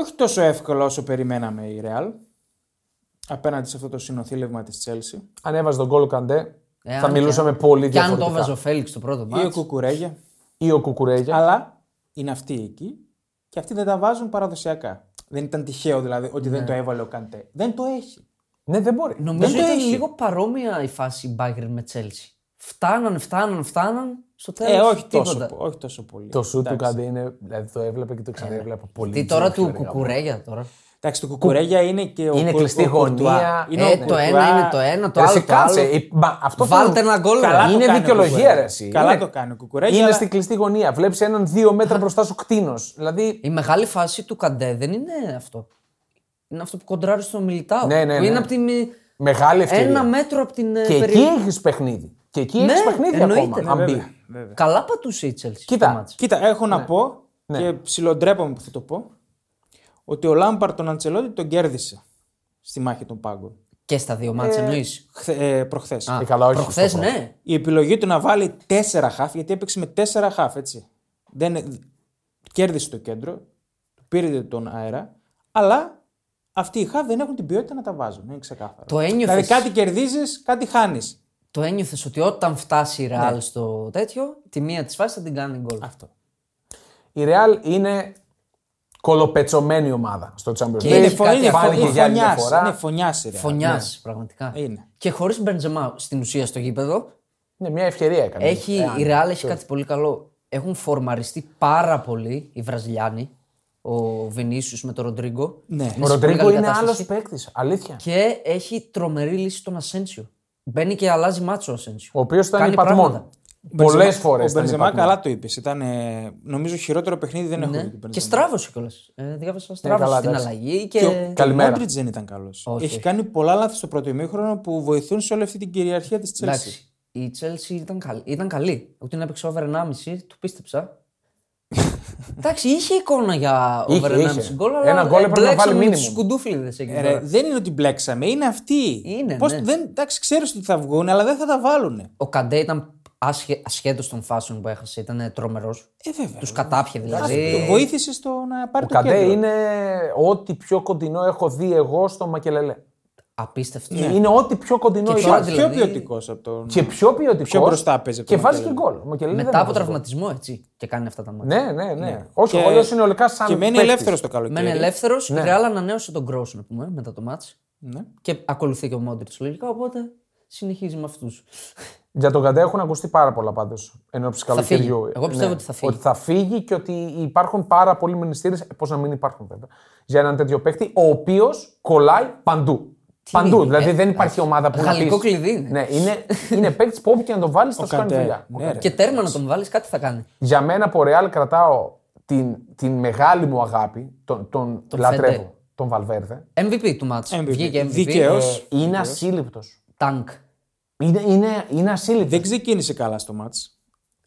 Όχι τόσο εύκολο όσο περιμέναμε η Real. Απέναντι σε αυτό το συνοθήλευμα της Chelsea. Αν έβαζε τον γκολ ο Καντέ, Εάν θα και μιλούσαμε αν. πολύ Και αν το διαφορετικά. έβαζε ο Φέληξ το πρώτο Ή ο μάτς. Κουκουρέγια. Ή ο Κουκουρέγια. Αλλά είναι αυτοί εκεί και αυτοί δεν τα βάζουν παραδοσιακά. Δεν ήταν τυχαίο δηλαδή ότι δεν το έβαλε ο Καντέ. Δεν το έχει. Ναι, δεν μπορεί. Νομίζω Δεν το ήταν έχει. λίγο παρόμοια η φάση Bayern με Chelsea. Φτάναν, φτάναν, φτάναν. Στο τέλο. Ε, όχι τόσο, πο- όχι τόσο πολύ. Το σου του Εντάξει. Καντέ είναι. Δηλαδή το έβλεπε και το ξανέβλεπα πολύ. Τι τώρα τζόκι, του ρε γάμο. Κουκουρέγια τώρα. Εντάξει, το Κουκουρέγια είναι και ο Είναι Κου- κλειστή ο Κουρτουά. γωνία. Είναι Ε, ο το Κουρτουά. ένα είναι το ένα, το Ρε, άλλο εσύ το άλλο. κάτσε. η- μα Αυτό Βάλτε θα- ένα γκολ. Καλά ρε. το Είναι κάνει ο δικαιολογία, Κουκουρέγια. ρε, εσύ. Καλά Είναι- το κάνει ο Κουκουρέγια. Είναι αλλά- στη κλειστή γωνία. Βλέπεις έναν δύο μέτρα μπροστά σου κτίνος. Δηλαδή. Η μεγάλη φάση του Καντέ δεν είναι αυτό. Είναι αυτό που κοντράρει στον Μιλιτάο. Ναι, ναι, που ναι. είναι από την... Μεγάλη ευκαιρία. ένα μέτρο από την ε, Και εκεί περιοχή. έχεις παιχνίδι. Και εκεί Ναι, έχει παιχνίδι εννοείται. ακόμα. Ναι, Αν μπει. Βέβαια, βέβαια. Καλά πατούσε η Chelsea. Κοίτα, στο μάτς. Κοίτα, έχω να πω Ναι. και ψιλοντρέπομαι που θα το πω ότι ο Λάμπαρ τον Αντσελότη τον κέρδισε στη μάχη των πάγκων. Και στα δύο μάτς εννοείς; Χθε, ε, προχθές. Ε, καλά, όχι Προχθές, στο πρώτο. ναι. Η επιλογή του να βάλει τέσσερα χαφ, γιατί έπαιξε με τέσσερα χαφ, έτσι. Δεν, κέρδισε το κέντρο, του πήρε τον αέρα, αλλά αυτοί οι χαφ δεν έχουν την ποιότητα να τα βάζουν. Είναι ξεκάθαρο. Το ένιωθες; Δηλαδή κάτι κερδίζεις, κάτι χάνεις. Το ένιωθες ότι όταν φτάσει η Ρεάλ στο τέτοιο, τη μία της φάσης θα την κάνει γκολ. Αυτό. Η Real είναι κολοπετσωμένη ομάδα στο Champions Και League. είναι Είναι, φο- κάτι είναι, ακόμα. φο- Φάνηκε είναι για άλλη μια φωνιάς, φορά. είναι φωνιάς η Real. Φωνιάς, πραγματικά. Είναι. Και χωρίς Μπεντζεμά στην ουσία στο γήπεδο, Ναι, μια ευκαιρία έκανε. έχει, Εάν. η Ρεάλ έχει κάτι πολύ καλό. Έχουν φορμαριστεί πάρα πολύ οι Βραζιλιάνοι. Ο Βενίσιου με τον Ροντρίγκο. Ναι. Είναι Ο σε πολύ Ροντρίγκο καλή είναι κατάσταση. άλλος παίκτης. Αλήθεια. Και έχει τρομερή λύση τον Ασένσιο. Μπαίνει και αλλάζει μάτσο ο Ασένσιο. Ο οποίος ήταν Κάνει υπατμόν. πράγματα. Πολλές φορές. Ο Μπενζεμά καλά το είπες. Ήταν, ε, νομίζω, χειρότερο παιχνίδι δεν έχω Ναι. δει. του Και Μπενζεμά. στράβωσε κιόλας. Ε, διάβασα στράβωσε καλά, στην εντάξει. αλλαγή. Και... Και, ο- και ο Καλημέρα. Μόντριτ δεν ήταν καλός. Όχι, Έχει όχι. κάνει πολλά λάθη στο πρώτο ημίχρονο που βοηθούν σε όλη αυτή την κυριαρχία της Chelsea. Εντάξει. Η Chelsea ήταν καλή. Ήταν καλή. Όταν έπαιξε over 1,5 του πίστεψα. Εντάξει, είχε εικόνα για Είχε, over 1,5 είχε. γκολ, αλλά Ένα γκολ έπρεπε να βάλει μπλέξαμε minimum. τους κουντούφλιδες εκεί Ε, πέρα. ρε, δεν είναι ότι μπλέξαμε, είναι αυτοί. Είναι, Πώς, ναι. δεν, εντάξει, ξέρεις ότι θα βγουν, αλλά δεν θα τα βάλουν. Ο Καντέ ήταν άσχε, ασχέτως των φάσεων που έχασε, ήταν τρομερός. Ε, βέβαια. Τους κατάπιε Το δηλαδή. βοήθησε στο να πάρει Ο το Καντέ κέντρο. είναι ό,τι πιο κοντινό έχω δει εγώ στο Μακελελέ. Απίστευτο. Είναι ό,τι πιο κοντινό Και υπάρχει. τώρα Πιο δηλαδή- ποιοτικός από τον. Και πιο ποιοτικός. Πιο μπροστά παίζει από Και τον βάζει και Μακελέλε. γκολ. Ο Μακελέλε δεν Μετά από έβαζε γκολ. τραυματισμό έτσι και κάνει αυτά τα μάτια. Ναι, ναι, ναι. Όχι, Και- ο λέω συνολικά σαν. Και μένει παίκτης. ελεύθερος το καλοκαίρι. Μένει ελεύθερος. Ναι. Η Real ανανέωσε τον Gross να πούμε μετά το match. Ναι. Και ακολουθεί και ο Μόντριτς λογικά. Οπότε συνεχίζει με αυτούς. Για τον Καντέ έχουν ακουστεί πάρα πολλά πάντως εν ώψη φύγει. καλοκαιριού. Ναι. Εγώ πιστεύω ότι θα φύγει. Ότι θα φύγει και ότι υπάρχουν πάρα πολλοί μνηστήρε. Πώς να μην υπάρχουν βέβαια. Για έναν τέτοιο παίκτη, ο οποίος κολλάει παντού. Παντού. είναι, δηλαδή ε, δεν υπάρχει ομάδα που γαλλικό να πεις, κλειδί είναι. Ναι, είναι, είναι παίκτης που όπου και να τον βάλεις θα σου κάνει Καντέ. δουλειά. Ο Ναι, Καντέ. ρε. Και τέρμα να τον βάλεις, κάτι θα κάνει. Για μένα από Ρεάλ κρατάω την, την μεγάλη μου αγάπη, τον, τον, λατρεύω, Φεντε. τον Βαλβέρδε. MVP του match. MVP. Βγήκε MVP. Δικαίως. Ε, είναι ασύλληπτος. Τάγκ. Είναι, είναι, είναι ασύλληπτος. Δεν ξεκίνησε καλά στο μάτς.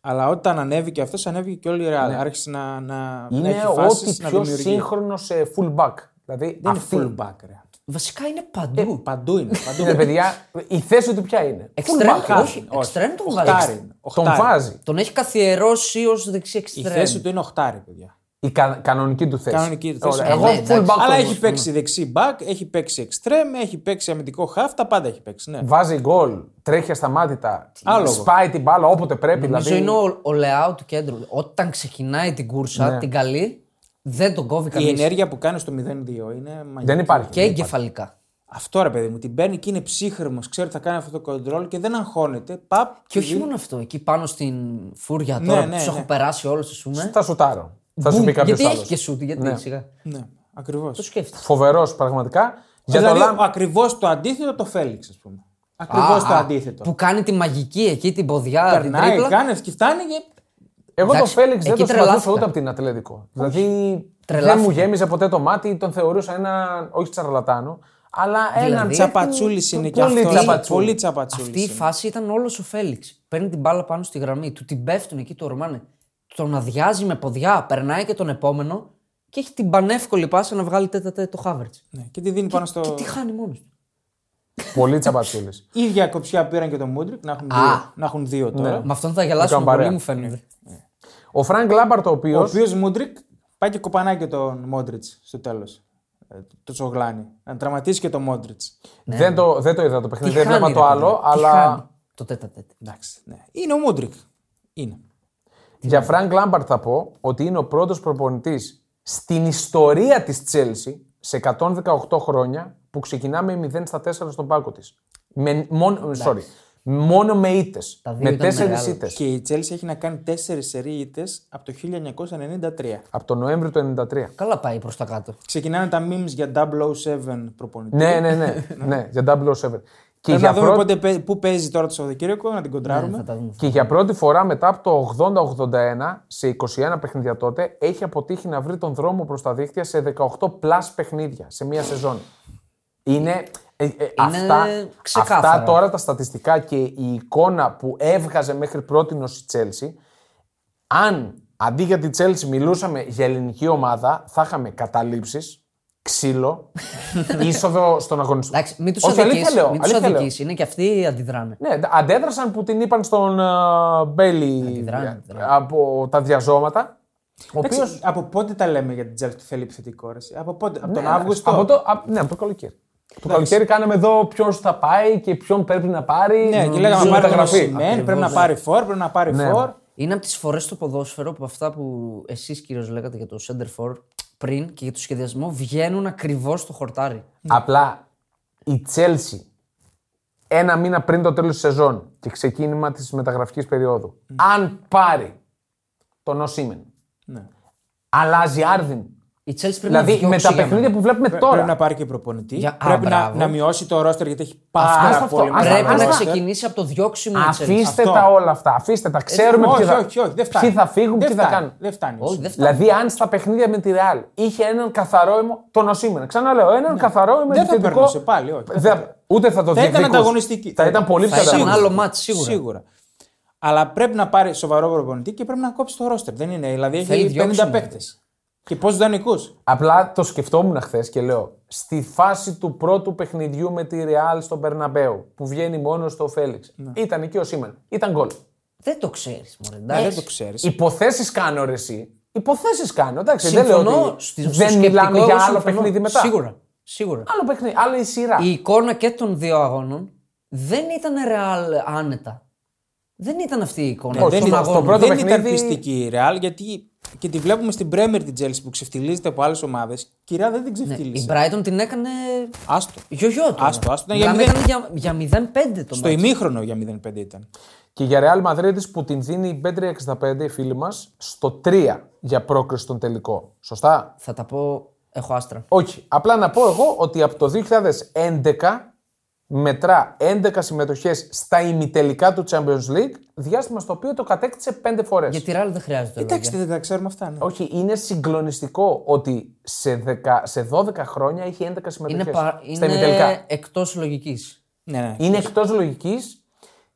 Αλλά όταν ανέβηκε αυτός, ανέβηκε και όλη η Real. Άρχισε να, να, να Ναι. Είναι έχει ό,τι φάσεις, να πιο δημιουργεί. σύγχρονος σε full back. Δηλαδή Δεν αυτή είναι full back, ρε. Βασικά είναι παντού. Παντού είναι. Παντού είναι παιδιά. Η θέση του ποια είναι; Εξτρέμ, Full back. όχι, εξτρέμ τον Οχτάρι βγάζει. είναι. Τον Οχτάρι. βάζει. Τον έχει καθιερώσει ως δεξί Η εξτρέμ. θέση του είναι οχτάρι, παιδιά. Η κα, κανονική του θέση. Κανονική του θέση. Ωραία. Ε, Εγώ ναι, full εντάξει. back Αλλά όμως. έχει παίξει δεξί back, έχει παίξει extreme, έχει παίξει αμυντικό half, τα πάντα έχει παίξει. Ναι. Βάζει γκολ, τρέχει ασταμάτητα. Άλογο. Σπάει την μπάλα όποτε πρέπει. Νομίζω δηλαδή, είναι ο, ο Λεάου του κέντρου. Όταν ξεκινάει την κούρσα, Ναι. την καλή, δεν τον κόβει Η κανείς. ενέργεια που κάνει στο 0-2 είναι μαγική. Δεν υπάρχει. Και εγκεφαλικά. Αυτό ρε παιδί μου, την παίρνει και είναι ψύχρεμος, ξέρει ότι θα κάνει αυτό το control και δεν αγχώνεται. Παπ, Και όχι μόνο αυτό, εκεί πάνω στην φούρια Ναι, τώρα ναι, που τους ναι. έχω περάσει όλους, ας πούμε. Θα σουτάρω. Θα σου Μπουμ, πει κάποιος γιατί άλλος. έχει και σούτ, γιατί Ναι. σιγά. Ναι, ακριβώς. Το σκέφτεσαι. Φοβερός πραγματικά. Για Δηλαδή, το Λαμ... ακριβώς το αντίθετο το Φέληξ, ας πούμε. Ακριβώς Α, το α, αντίθετο. Που κάνει τη μαγική εκεί την ποδιά, την Περνάει, τρίπλα. κάνεις και φτάνει και. Εγώ τον Εντάξει, Φέληξ δεν εκεί τον συμπαθούσα τρελάθηκα. ούτε από την Ατλέτικο. Δηλαδή δεν Τρελάθηκα. μου γέμιζε ποτέ το μάτι, τον θεωρούσα έναν, όχι τσαρλατάνο, αλλά έναν Δηλαδή, Τσαπατσούλης είναι και πολύ αυτός. τσαπατσούλη. Πολύ τσαπατσούλης. Αυτή η φάση ήταν όλος ο Φέληξ. Παίρνει την μπάλα πάνω στη γραμμή, του την πέφτουν εκεί το ορμάνε. Τον αδειάζει με ποδιά, περνάει και τον επόμενο και έχει την πανεύκολη πάσα να βγάλει τέτα το Χάβερτς. Ναι, και τη δίνει πάνω στο. Και τι χάνει μόνος του. Πολύ τσαπατσούλης. <laughs> ίδια κοψιά πήραν και τον Μούντρικ να έχουν Α. δύο, να έχουν δύο τώρα. Με αυτόν θα γελάσουμε Έκανε παρέα. πολύ, μου φαίνεται. Ο Φρανκ Λάμπαρντ, ο Ο οποίος. οποίο Μούντρικ πάει και κοπανάει και τον Μόντριτς στο τέλος. Το τσογλάνι. Να τραυματίσει και τον Μόντριτς. Δεν, το, δεν το είδα το παιχνίδι, Τι δεν έβλεπα χάνει, το ρε άλλο, παιδί, τι αλλά. χάνει. Το τετ α τετ. Εντάξει. Ναι. Είναι ο Μούντρικ. Είναι. Για Φρανκ Λάμπαρντ θα πω ότι είναι ο πρώτος προπονητής στην ιστορία της Τσέλσι σε 118 χρόνια που ξεκινά με 0 στα 4 στον πάλκο της. Με, μόνο, sorry, μόνο με ήττες. Τα δύο Με ήταν τέσσερις μεγάλες. ήττες. Και η Chelsea έχει να κάνει τέσσερις σερί ήττες από το 1993. Από τον Νοέμβριο του 1993. Καλά πάει προς τα κάτω. Ξεκινάνε τα memes για 007 προπονητή. ναι, ναι, ναι, <laughs> ναι, για 007. Και Πρέπει για, να δούμε πρώτη, πότε, παί- πού παίζει τώρα το Σαββατοκύριακο, να την κοντράρουμε. Ναι, θα τα δούμε. και για πρώτη φορά μετά από το 80-81, σε 21 παιχνίδια τότε, έχει αποτύχει να βρει τον δρόμο προς τα δίχτυα σε 18 plus παιχνίδια σε μία σεζόν. Είναι, ε, ε, αυτά, ξεκάθαρα. αυτά τώρα τα στατιστικά και η εικόνα που έβγαζε μέχρι πρώτη η Τσέλσι, αν αντί για τη Τσέλσι μιλούσαμε για ελληνική ομάδα, θα είχαμε καταλήψεις, ξύλο, <laughs> είσοδο στον αγωνιστικό. Εντάξει, μην τους Όχι, αλήθεια αδικήσει. λέω, Μην τους αλήθεια λέω. αδικήσει. Είναι και αυτοί αντιδράνε. Ναι, αντέδρασαν που την είπαν στον ε, Μπόελι Αντιδράνε, αντιδράνε. από τα διαζώματα. Ο Εντάξει, οποίος- από πότε τα λέμε για την Chelsea ότι θέλει επιθετικό ρε, εσύ; Από πότε, από τον Ναι, Αύγουστο; Από το, α, ναι, από το καλοκαίρι. Το καλοκαίρι κάναμε εδώ ποιος θα πάει και ποιον πρέπει να πάρει. Ναι, και Μ, λέγαμε στην πάρει τον μεταγραφή. Οσημέν, πρέπει να πάρει φόρ, πρέπει να πάρει Ναι. φόρ. Είναι από τις φορές στο ποδόσφαιρο που αυτά που εσείς κυρίω λέγατε για το center for πριν και για το σχεδιασμό βγαίνουν ακριβώς στο χορτάρι. Απλά η Chelsea ένα μήνα πριν το τέλος της σεζόν και ξεκίνημα της μεταγραφικής περίοδου, αν πάρει τον Οσίμεν, Ναι. αλλάζει άρδιν. Η Chelsea πρέπει Δηλαδή να διώξει με τα για μένα. παιχνίδια που βλέπουμε Πρέπει τώρα. να πάρει και προπονητή. Για- α, Πρέπει να, μπράβο. να μειώσει το ρόστερ γιατί έχει Άστα πάρα αυτό, πολύ άστα, Πρέπει άστα. να roster. ξεκινήσει από το διώξιμο η Chelsea. Αφήστε Αυτό. τα όλα αυτά. Αφήστε τα. Ξέρουμε όχι, ποιοι θα, όχι, όχι, δεν φτάνει. ποιοι θα φύγουν, δεν ποιοι θα φτάνει, κάνουν. Δεν φτάνει. Όχι, δεν φτάνει. Δηλαδή, αν στα παιχνίδια με τη Ρεάλ είχε έναν καθαρό αιμο. τον Οσίμεν. Ξαναλέω, έναν καθαρό αιμο. Ναι. Δεν θα επιθετικό- περνούσε πάλι, όχι. Δεν- ούτε θα το Θα ήταν διεκδικούσε. ανταγωνιστική. Θα ήταν πολύ Θα πιο ήταν ανταγωνιστική. άλλο μάτς σίγουρα. Σίγουρα. Αλλά πρέπει να πάρει σοβαρό προπονητή και πρέπει να κόψει το ρόστερ. Δεν είναι. Δηλαδή Θέλει έχει 50 διώξιμο. παίκτες. Και πόσου δανεικού. Απλά το σκεφτόμουν χθες και λέω, στη φάση του πρώτου παιχνιδιού με τη Ρεάλ στον Περναμπέου, που βγαίνει μόνος στο Φέληξ, Ναι. ήταν εκεί ο Σίμεν. Ήταν γκολ. Δεν το ξέρεις, Μωρέ. Ε, εντάξει. δεν το ξέρεις. Υποθέσεις κάνω ρε εσύ. Υποθέσεις κάνω. Εντάξει, δεν λέω Συμφωνώ. ότι στη- στο δεν σκεπτικό μιλάμε εγώ για άλλο συμφωνώ. παιχνίδι μετά. Σίγουρα. Σίγουρα. Άλλο παιχνίδι, άλλη σειρά. Η εικόνα και των δύο αγώνων δεν ήταν ρεάλ άνετα. Δεν ήταν αυτή η εικόνα. Όχι, των στο- στο αγώνων. πρώτο δεν ήταν παιχνίδι- πιστική η Real γιατί και τη βλέπουμε στην Premier την Chelsea που ξεφτιλίζεται από άλλες ομάδες. Κυρία δεν την Ναι, η ξεφτιλίζει. Brighton την έκανε Άστο. γιογιό τώρα. Άστο, άστο, ήταν για Μιλάμε, μηδέν. έκανε για, για 0-5 το Στο μάτς. ημίχρονο για 0-5 ήταν. Και για Real Madrid που την δίνει η Bet365 η φίλη μας στο 3 για πρόκριση στον τελικό. Σωστά; Θα τα πω, έχω άστρα. Όχι. Απλά να πω εγώ ότι από το 2011 μετρά 11 συμμετοχές στα ημιτελικά του Champions League, διάστημα στο οποίο το κατέκτησε 5 φορές. Για τη Real δεν χρειάζεται. Εντάξει, λόγια. δεν τα ξέρουμε αυτά. Ναι. Όχι, είναι συγκλονιστικό ότι σε, 10, σε 12 χρόνια έχει 11 συμμετοχές Είναι, πα... στα είναι ημιτελικά. εκτός λογικής. ναι, ναι. Είναι εκτός λογικής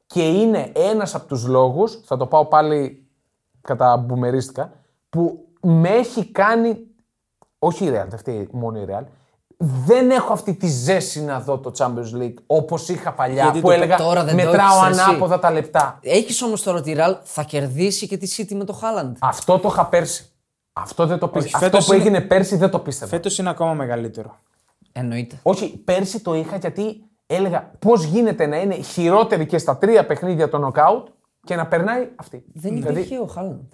και είναι ένας από τους λόγους, θα το πάω πάλι κατά μπουμερίστικα, που με έχει κάνει, όχι η Real, δεν φταίει μόνο η Real, δεν έχω αυτή τη ζέση να δω το Champions League όπως είχα παλιά Γιατί που το- έλεγα τώρα δεν το μετράω έχεις εσύ». ανάποδα τα λεπτά. Έχεις όμως τώρα ότι η Real θα κερδίσει και τη City με το Χάλαντ. Αυτό το είχα πέρσι. Αυτό δεν το πίστευα. Αυτό φέτος που είναι- έγινε πέρσι δεν το πίστευα. Φέτος είναι ακόμα μεγαλύτερο. Εννοείται. Όχι, πέρσι το είχα γιατί έλεγα πώς γίνεται να είναι χειρότερη και στα τρία παιχνίδια το νοκάουτ και να περνάει αυτή. Δεν Δηλαδή, υπήρχε ο Χάλαντ.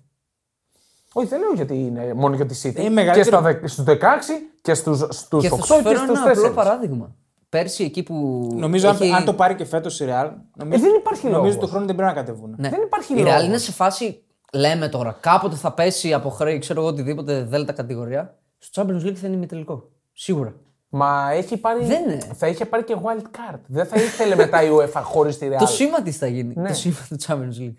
Όχι, δεν λέω γιατί είναι μόνο για τη City. Είναι μεγαλύτερο. Και στα δε- στους 16 και στους, στους Και 8 θα σου και φέρω στους ένα απλό 4. παράδειγμα. Πέρσι εκεί που. Νομίζω αν- έχει- αν το πάρει και φέτος η Real. Νομίζω, Ε, δεν υπάρχει Νομίζω λόγος. του χρόνου δεν πρέπει να κατεβούν. Ναι. Δεν υπάρχει Η λόγος. Real είναι σε φάση. Λέμε τώρα, κάποτε θα πέσει από χρέη, ξέρω εγώ, οτιδήποτε δέλτα κατηγορία. Στο Champions League θα είναι ημιτελικό. Σίγουρα. Μα έχει πάρει, Δεν είναι. θα είχε πάρει και wild card. Δεν θα ήθελε μετά η UEFA χωρίς τη Real. Το σήμα της θα γίνει. Ναι. Το σήμα του Champions League.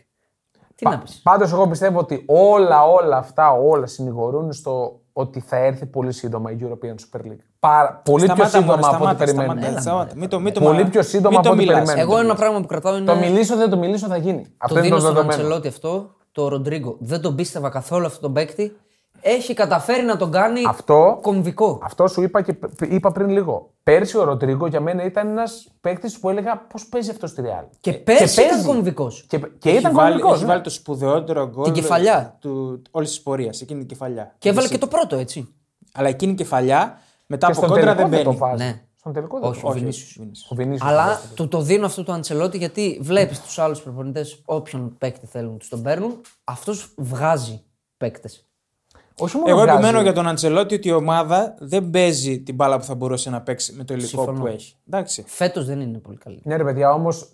Τι να πεις. Πάντως, εγώ πιστεύω ότι όλα, όλα αυτά, όλα συνηγορούν στο ότι θα έρθει πολύ σύντομα η European Super League. Πάρα, πολύ πιο Σταμάτα, σύντομα μωρέ, από ό,τι σταμάτα, περιμένουμε. σταμάτα, σταμάτα. Μην το- μην το Πολύ μα- πιο σύντομα μην από το ό,τι μιλάς. περιμένουμε. Εγώ ένα πράγμα που κρατάω είναι. Το μιλήσω, δεν το μιλήσω, θα γίνει. Αυτό Το είναι το δίνω στον δεδομένο. Αντσελότη αυτό, το Ροντρίγκο. Δεν τον πίστευα καθόλου αυτόν τον παίκτη. Έχει καταφέρει να τον κάνει Αυτό- κομβικό. Αυτό σου είπα και π- είπα πριν λίγο. Πέρσι ο Ροντρίγκο για μένα ήταν ένας παίκτης που έλεγα πώς παίζει αυτός στη Real. Και πέρσι ήταν παίζει. κομβικός. Και, και Έχει ήταν βάλει, κομβικός, έχει ναι. βάλει το σπουδαιότερο γκολ Την κεφαλιά. του όλης της πορείας. Εκείνη την κεφαλιά. Και έβαλε και το πρώτο, έτσι. Αλλά εκείνη η κεφαλιά μετά Και από στον κόντρα τελικό δεν δεν το μπαίνει. βάζεις. Ναι. Στον τελικό δεν Όχι, ο Όχι. Βινίσιους. Βινίσιους. Ο Βινίσιους. Αλλά του το δίνω αυτό το Αντσελότη γιατί βλέπεις τους άλλους προπονητές, όποιον παίκτη θέλουν, τους τον παίρνουν. Αυτός βγάζει παίκτες. Όχι μόνο Εγώ βγάζει- επιμένω για τον Αντσελότη ότι η ομάδα δεν παίζει την μπάλα που θα μπορούσε να παίξει με το υλικό Συμφωνώ. που έχει. Εντάξει. Φέτος δεν είναι πολύ καλή. Ναι, ρε παιδιά, όμως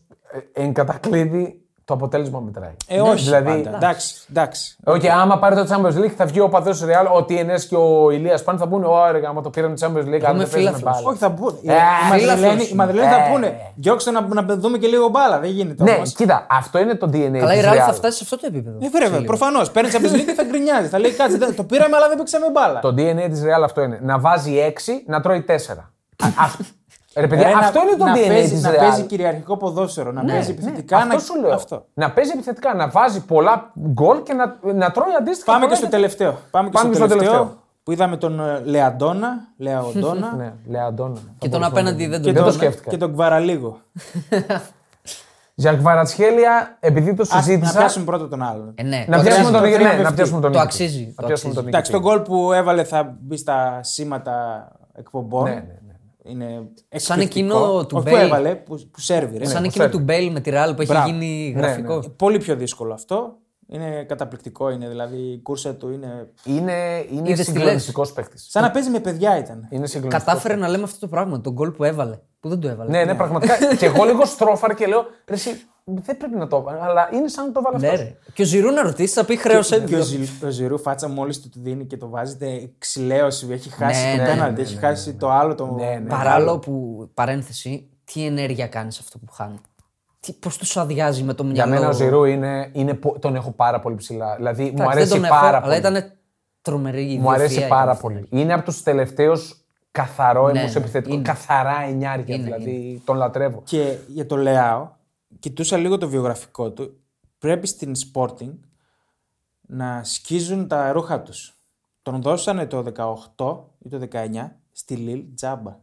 εν κατακλείδη το αποτέλεσμα μετράει. Ε, όχι. δηλαδή, πάντα. Εντάξει. εντάξει. Όχι, άμα πάρει το Champions League θα βγει ο παδός Ρεάλ, ο TNS και ο Ηλίας πάνε θα πούνε: Ωραία, άμα το πήραμε το Champions League, αλλά δεν παίζουμε φίλαθλος. μπάλα. Όχι, θα πούνε. Ε, οι Μαδριλένοι, φίλαθλος. οι Μαδριλένοι θα Ε. πούνε. Διώξτε να, να δούμε και λίγο μπάλα. Δεν γίνεται Ναι, όμως. κοίτα, αυτό είναι το DNA Αλλά η της Real θα Real. φτάσει σε αυτό το επίπεδο. Ε, βέβαια, προφανώς. Παίρνει Champions League και θα γκρινιάζει. Θα λέει κάτσε, δεν- το πήραμε, αλλά δεν παίξαμε μπάλα. Το DNA της Real αυτό είναι. Να βάζει 6, να τρώει 4. Ρε παιδιά, Ρε, να- αυτό είναι το να DNA παίζει, της Να Real. παίζει κυριαρχικό ποδόσφαιρο, να παίζει επιθετικά. αυτό να... σου λέω. Αυτό. Να παίζει επιθετικά, να βάζει πολλά γκολ και να, να τρώει αντίστοιχα. Πάμε πολλά και στο για- τελευταίο. Πάμε και Πάμε στο και στο τελευταίο. τελευταίο. Που είδαμε τον ε, Λεαντόνα. Λεαντόνα. <laughs> Ναι, Λεαντόνα. Και τον απέναντι δεν και, τον δεν το τον, σκέφτηκα. και τον Κβαραλίγο. Για <laughs> Κβαρατσχέλια, επειδή το Ας, να συζήτησα. πιάσουμε πρώτα τον άλλον. Ε, ναι, Να το πιάσουμε τον αξίζει. Νίκη. Ναι, το να πιάσουμε τον Το Νίκη. αξίζει, Να το πιάσουμε αξίζει. τον Νίκη. Εντάξει, το γκολ που έβαλε θα μπει στα σήματα εκπομπών. Ναι, ναι, ναι. Είναι Σαν εκπληκτικό. εκείνο του Όχι Μπέιλ. που έβαλε, που, που σέρβιρε. Σαν Ναι, εκείνο ξέρει. του Μπέιλ με τη Real που έχει Μπράβο. γίνει Ναι, γραφικό. ναι. Πολύ πιο δύσκολο αυτό. Είναι καταπληκτικό. Είναι, δηλαδή η κούρσα του είναι. Είναι, είναι Είδες τι συγκλονιστικός παίκτης. Σαν να παίζει με παιδιά ήταν. Είναι συγκλονιστικός. Κατάφερε να λέμε αυτό το πράγμα, τον γκολ που έβαλε. Που δεν το έβαλε. Ναι, ναι, πραγματικά. <laughs> και εγώ λίγο στρόφαρα και λέω: Ρε, εσύ, δεν πρέπει να το έβαλε, αλλά είναι σαν να το βάλει Ναι, αυτός. ρε. Και ο Ζιρού να ρωτήσει, θα πει χρέωσε. Και ο, Ζι- ο Ζηρού φάτσα μόλις του τη δίνει και το βάζετε ξυλαίωση. Έχει χάσει Ναι, το ναι, πέναλτι, ναι, έχει ναι, χάσει το άλλο. Το... Ναι, ναι. Παράλληλο που, παρένθεση, τι ενέργεια κάνεις αυτό που χάνει; Πώς τους αδειάζει με το Για μυαλό; μένα ο Ζηρού είναι, είναι, πο- τον έχω πάρα πολύ ψηλά. Δηλαδή μου Εντάξει, αρέσει δεν τον πάρα έχω, πολύ. Αλλά ήταν τρομερή η Μου αρέσει ιδιοφυΐα πάρα ήταν. πολύ. Είναι από τους τελευταίους καθαρό Ναι, εμού ναι, επιθετικό. είναι. Καθαρά εννιάρια. Είναι, δηλαδή τον λατρεύω. Και για το Λεάο, κοιτούσα λίγο το βιογραφικό του. Πρέπει στην Sporting να σκίζουν τα ρούχα τους. Τον δώσανε το 18 ή το 19 στη Λίλ τζάμπα.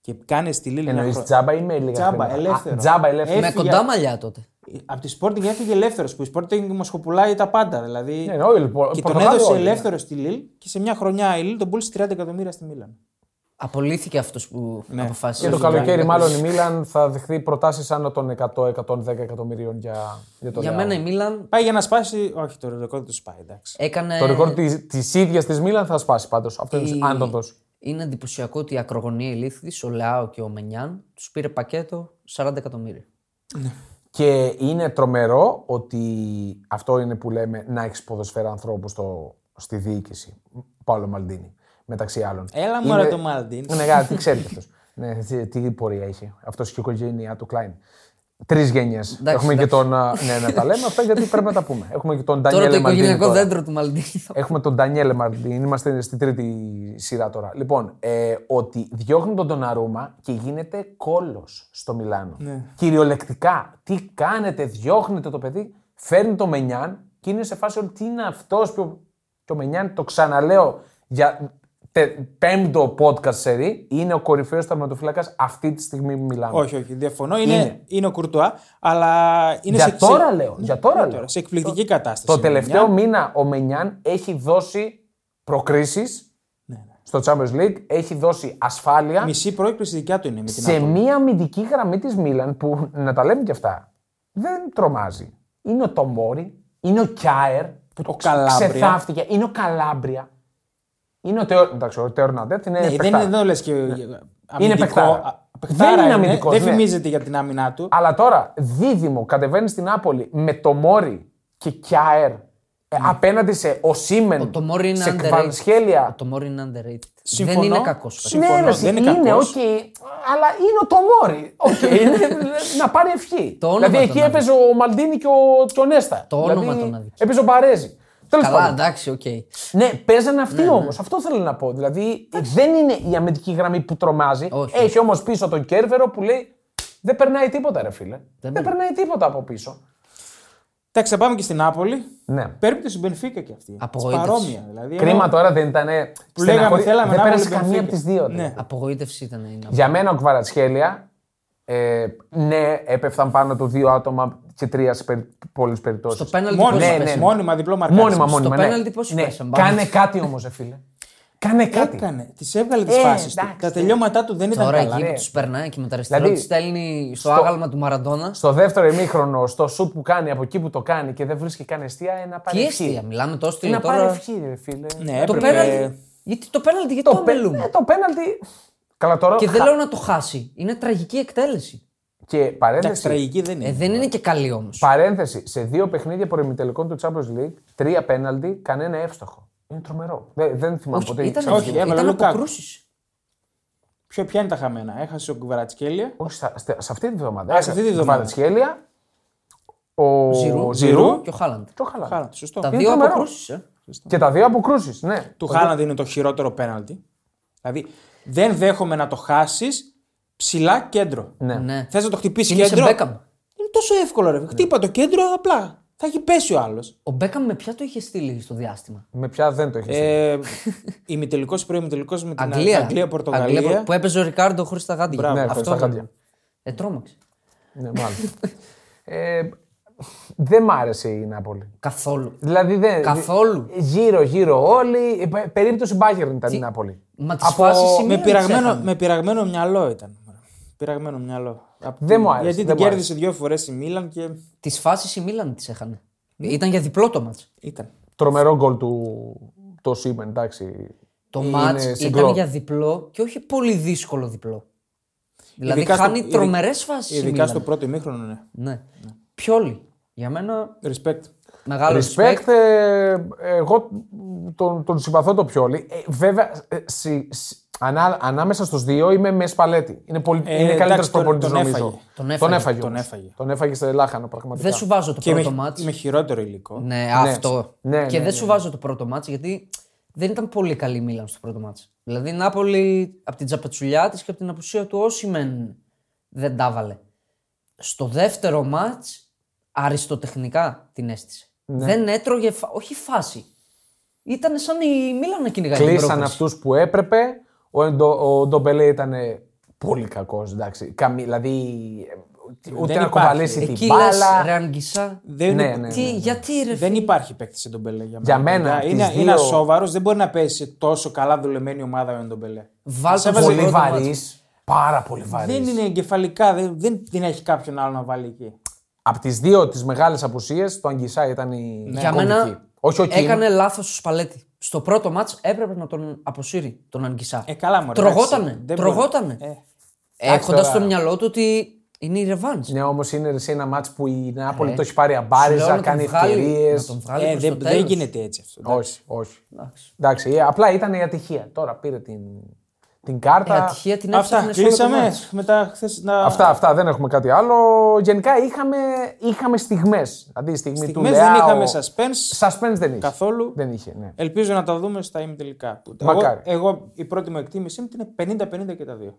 Και κάνει στη Λίλ ένα Εννοείς χρόνο. τζάμπα ή με λίγα Τζάμπα, χρήματα; ελεύθερο. Α, τζάμπα, ελεύθερο. Με Έφυγε- κοντά μαλλιά τότε. Από τη Sporting έφυγε ελεύθερος που η Sporting μοσχοπουλάει τα πάντα. Δηλαδή. Ναι, ναι, όλοι, λοιπόν, και τον Πορτογάλοι έδωσε όλοι, ναι. ελεύθερο στη Λίλ και σε μια χρονιά η Λίλ τον πούλησε 30 εκατομμύρια στη Μίλαν. Απολύθηκε αυτός που Ναι. αποφάσισε. Και το να καλοκαίρι, κάνει. μάλλον η Μίλαν θα δεχθεί προτάσεις άνω των 100-110 εκατομμυρίων για, για το Για Λεάο. μένα η Μίλαν Πάει για να σπάσει. Όχι, το ρεκόρ δεν του σπάει, εντάξει. έκανε. Το ρεκόρ τη ίδιας της Μίλαν θα σπάσει πάντως. Αυτό είναι η- αν το δώσει. Είναι εντυπωσιακό ότι η ακρογωνία ηλίθιτη, ο Λεάο και ο Μενιάν, τους πήρε πακέτο 40 εκατομμύρια. Και είναι τρομερό ότι αυτό είναι που λέμε να έχεις ποδοσφαίρα ανθρώπου στο, στη διοίκηση. Παύλο Μαλντίνη, μεταξύ άλλων. Έλα Είναι- μωρέ το Μαλντίνη. Ναι, γα, τι ξέρεις αυτός. <laughs> ναι, τι, τι πορεία έχει. Αυτός και η οικογένειά του Κλάιν. Τρεις γενιές. Έχουμε και εντάξει. τον. α, Ναι, να τα λέμε αυτά γιατί πρέπει να τα πούμε. Έχουμε και τον Τώρα το Ντανιέλε Μαλντίνη. οικογενειακό τώρα. δέντρο του Μαλντίνη. θα- <laughs> Έχουμε τον Ντανιέλε Μαρτίν, είμαστε στη τρίτη σειρά τώρα. Λοιπόν, ε, ότι διώχνουν τον Ντοναρούμα και γίνεται κόλος στο Μιλάνο. Ναι. Κυριολεκτικά, τι κάνετε, διώχνετε το παιδί, φέρνει το Μενιάν και είναι σε φάση ότι τι είναι αυτός. Και ο Μενιάν, το ξαναλέω για τε, πέμπτο podcast σερή, είναι ο κορυφαίος τερματοφύλακα αυτή τη στιγμή που μιλάμε. Όχι, όχι, διαφωνώ. Είναι, είναι. Είναι. ο Κουρτουά, αλλά είναι Για σε, τώρα σε, λέω, για τώρα Ναι, λέω. σε εκπληκτική κατάσταση. Το η τελευταίο Μενιάν. μήνα ο Μενιάν έχει δώσει προκρίσεις Ναι, στο Champions League, έχει δώσει ασφάλεια Μισή προέκπληση δικιά του είναι με την σε Νάπολη. μία αμυντική γραμμή της Μίλαν που να τα λέμε και αυτά δεν τρομάζει. Είναι ο Τομόρι, είναι ο Κιάερ που Ο το Καλάμπρια. ξεθάφτηκε, είναι ο Καλάμπρια. Είναι ο Τεό. Εντάξει, ο Τεό Ερναντέζ είναι. Ναι, δεν παιχτάρα. είναι εδώ λες και. αμυντικό. παιχτάρα. Α, παιχτάρα Δεν είναι αμυντικός, Δεν ναι. φημίζεται για την άμυνά του. Αλλά τώρα δίδυμο κατεβαίνεις στην Νάπολη με Τομόρι και Κιάερ ε, απέναντι σε Οσιμέν, Ο Τομόρι είναι σε underrated. Ο Κβαρατσχέλια. Τομόρι είναι underrated. Συμφωνώ. Δεν είναι κακός. Συμφωνώ. Ναι, ρε, δεν είναι, είναι είναι κακός. οκ, αλλά είναι ο Τομόρι. Οκ, <laughs> είναι να πάρει ευχή. Το όνομα δηλαδή τον εκεί έπαιζε ο Μαλντίνη και ο, και ο Νέστα. Το όνομα δηλαδή, τον αδικεί. Έπαιζε ο Μπαρέζη. Τέλος Καλά, πάντων. εντάξει, οκ. Ναι, παίζανε αυτοί όμως. Αυτό θέλω να πω. Δηλαδή δεν είναι η αμυντική γραμμή που τρομάζει. Όχι. Έχει όμως πίσω τον Κέρβερο που λέει δεν περνάει τίποτα, ρε φίλε. Δεν, περνάει. περνάει τίποτα από πίσω. Εντάξει, θα πάμε και στην Νάπολη. Ναι. Περίπτωση Μπενφίκα και αυτή. Απογοήτευση. Παρόμοια. Δηλαδή, Κρίμα ενώ- τώρα δεν ήταν. Που λέγαμε, θέλαμε δεν να πέρασε βάλει καμία Benfica. από τις δύο. Ναι. δηλαδή. Απογοήτευση ήταν η Νάπολη. Για μένα ο Κβαρατσχέλια, ε, ναι, έπεφταν πάνω του δύο άτομα και τρία σε περι, πολλέ περιπτώσεις. Στο πέναλτι Μόνιμα, πώς Ναι, πέσαμε. ναι. μόνιμα διπλό μαρκάρισμα. Μόνιμα, μόνιμα. ναι. πέναλτι πώς ναι. πέσαμε, πάμε. Κάνε κάτι όμως, φίλε. Κάνε κάτι. Έκανε. Τη έβγαλε τις Ε, φάσεις του. εντάξει, Τα ναι. τελειώματά του δεν ήταν Τώρα καλά. εκεί ναι. που τους περνάει και με το αριστερό Δηλαδή, τη στέλνει στο, στο- άγαλμα του Μαραντόνα. Στο δεύτερο ημίχρονο, στο σουτ που κάνει από εκεί που το κάνει και δεν βρίσκει καν αιστεία, ε, να πάρει Τι ευχή. αιστεία, μιλάμε τόσο Ε, Να στήλο πάρει τώρα. ευχή, ρε φίλε. Ναι, Το έπρεπε- πέναλτι. Γιατί το πέναλτι, γιατί το, Το, πέ- αμελούμε; ε, το πέναλτι. Καλά τώρα. Και δεν χα- λέω να το χάσει. Είναι τραγική εκτέλεση. Και Εντάξει, παρένθεση. τραγική δεν είναι. Ε, δεν είναι και καλή όμως. Παρένθεση. Σε δύο παιχνίδια προημιτελικών του Champions League, τρία πέναλτι, κανένα εύστοχο. Είναι τρομερό. Δεν, δεν θυμάμαι ποτέ. ήταν, ξαναδεί. όχι, έβαλε ήταν Λουκάκου. αποκρούσει. Ποιο, ποια είναι τα χαμένα. Έχασε ο Κουβαρατσικέλια. Όχι, στα- στα- σε αυτή τη βδομάδα. Α, σε αυτή τη βδομάδα. Βαρετσχέλια, ο Ζηρού, Ζηρού και ο Χάλαντ. και ο Χαλάντ. Χάλαντ, σωστό. Τα Είναι δύο τρομερό. αποκρούσεις. Ε. Και τα δύο αποκρούσεις, ναι. Του Χάλαντ είναι το χειρότερο πέναλτι. Δηλαδή δεν δέχομαι να το χάσεις ψηλά κέντρο. ναι. Ναι. Θες να το χτυπήσεις Και είναι σε κέντρο; Μπέκαμ. Είναι τόσο εύκολο, ρε. Χτύπα το κέντρο απλά. Θα έχει πέσει ο άλλος. Ο Μπέκαμ με ποια το είχε στείλει στο διάστημα; Με ποια δεν το έχει Ε, ημιτελικός ή προημιτελικό με την Αγγλία. Αγγλία-Πορτογαλία. Αγγλία, που έπαιζε ο Ρικάρντο χωρίς τα γάντια. Μπράβο, Ναι, Αυτό χωρίς τα ήταν. γάντια. Ε, τρόμαξε. Ναι, μάλλον. ε, δεν μ' άρεσε η Νάπολη. Καθόλου. Δηλαδή δεν. Καθόλου. Γύρω-γύρω όλοι. ε, πε- περίπτωση Μπάγκερν ήταν η Νάπολη. Μα τις φάσεις Με σημεία πειραγμένο, ξέχαμε. με πειραγμένο μυαλό ήταν. Πειραγμένο μυαλό. Απ' Δεν τη- μου άρεσε, Γιατί δεν την μου κέρδισε δύο φορές η Μίλαν και Τις φάσεις η Μίλαν τις έχανε. Ήταν για διπλό το μάτς. ήταν. Τρομερό γκολ του το Σίμεν, εντάξει. Το Είναι μάτς συγκλώ. ήταν για διπλό και όχι πολύ δύσκολο διπλό. Δηλαδή Ειδικά στο- χάνει ειδι- τρομερές φάσεις. Ειδικά στο πρώτο ημίχρονο, ναι. Ναι. Πιόλι. Για μένα Respect. μεγάλο Respect, respect. ε, εγώ τον, τον συμπαθώ το Πιόλι. Ε, βέβαια, ε, συ- συ- ανά, ανάμεσα στους δύο είμαι μες Σπαλέτη. Είναι, πολύ, Ε, είναι καλύτερος εντάξει, τον- προπονητής τον νομίζω. έφαγε. Τον έφαγε. Τον όμως. έφαγε. Τον έφαγε σε λάχανο πραγματικά. Δεν σου βάζω το Και πρώτο με, μάτς. με χειρότερο υλικό. Ναι, αυτό. Ναι, και ναι, δεν ναι, σου βάζω το πρώτο μάτς γιατί δεν ήταν πολύ καλή η Μίλαν στο πρώτο μάτς. Δηλαδή η Νάπολη από την τζαπατσουλιά της και από την απουσία του Όσιμεν δεν τα βάλε. Στο δεύτερο μάτς αριστοτεχνικά την έστησε. Ναι. Δεν έτρωγε, φα- όχι φάση. Ήταν σαν η Μίλαν να κυνηγάει την Κλείσαν πρόκριση. αυτούς που έπρεπε. Ο, Εντο, ο Ντομπελέ ήταν πολύ κακός. Δηλαδή, ε, ούτε Δεν να υπάρχει. κουβαλήσει την Εκεί λες, μπάλα. ρε Αγγισά, Δεν, Ναι, ναι. τι, γιατί ρε δεν φίλε; υπάρχει παίκτης σε τον Μπελέ για Για μένα. μένα, είναι, τις είναι δύο- ασόβαρο, δεν μπορεί να πέσει σε τόσο καλά δουλεμένη ομάδα με τον Μπελέ. Βάλ Σε τον έβαζε στο Πολύ πρώτο βαρύς. μάτς. Πάρα πολύ βαρύς. Δεν είναι εγκεφαλικά, δεν, δεν την έχει κάποιον άλλο να βάλει εκεί. Από τις δύο τις μεγάλες απουσίες, το Αγγισά ήταν η Για κομβική. μένα Όχι ο Κιν. έκανε λάθος ο Σπαλέτη. Στο πρώτο μάτς έπρεπε να τον αποσύρει τον Αγγισά. Ε, καλά, μωρέ, Τρογότανε. εντάξει, δεν τρογότανε. μπορεί. Έχοντας τώρα- στο μυαλό του ότι είναι η ρεβάνς. Ναι, όμως είναι σε ένα μάτς που η Νάπολη Ε, το έχει πάρει Σου λέω αμπάριζα, να τον κάνει βγάλει- ευκαιρίες. Να τον βγάλει Ε, προς δεν, το δεν τέλος. γίνεται έτσι αυτό. εντάξει. Όχι, όχι. Εντάξει. Εντάξει, ε, απλά ήταν η ατυχία. Τώρα πήρε την, την Η κάρτα. ατυχία την Αυτά, έψαχνε σε όλο το κλείσαμε. μάτς. Μετά χθες να... Αυτά, αυτά δεν έχουμε κάτι άλλο. Γενικά είχαμε, είχαμε στιγμές. Δηλαδή η στιγμή Στιγμές του δεν Λεάο- είχαμε suspense Suspense δεν είχε. καθόλου. Δεν είχε, ναι. Ελπίζω να τα δούμε στα ημιτελικά. Μακάρι. Εγώ, εγώ η πρώτη μου εκτίμηση είναι ότι είναι 50-50 και τα δύο.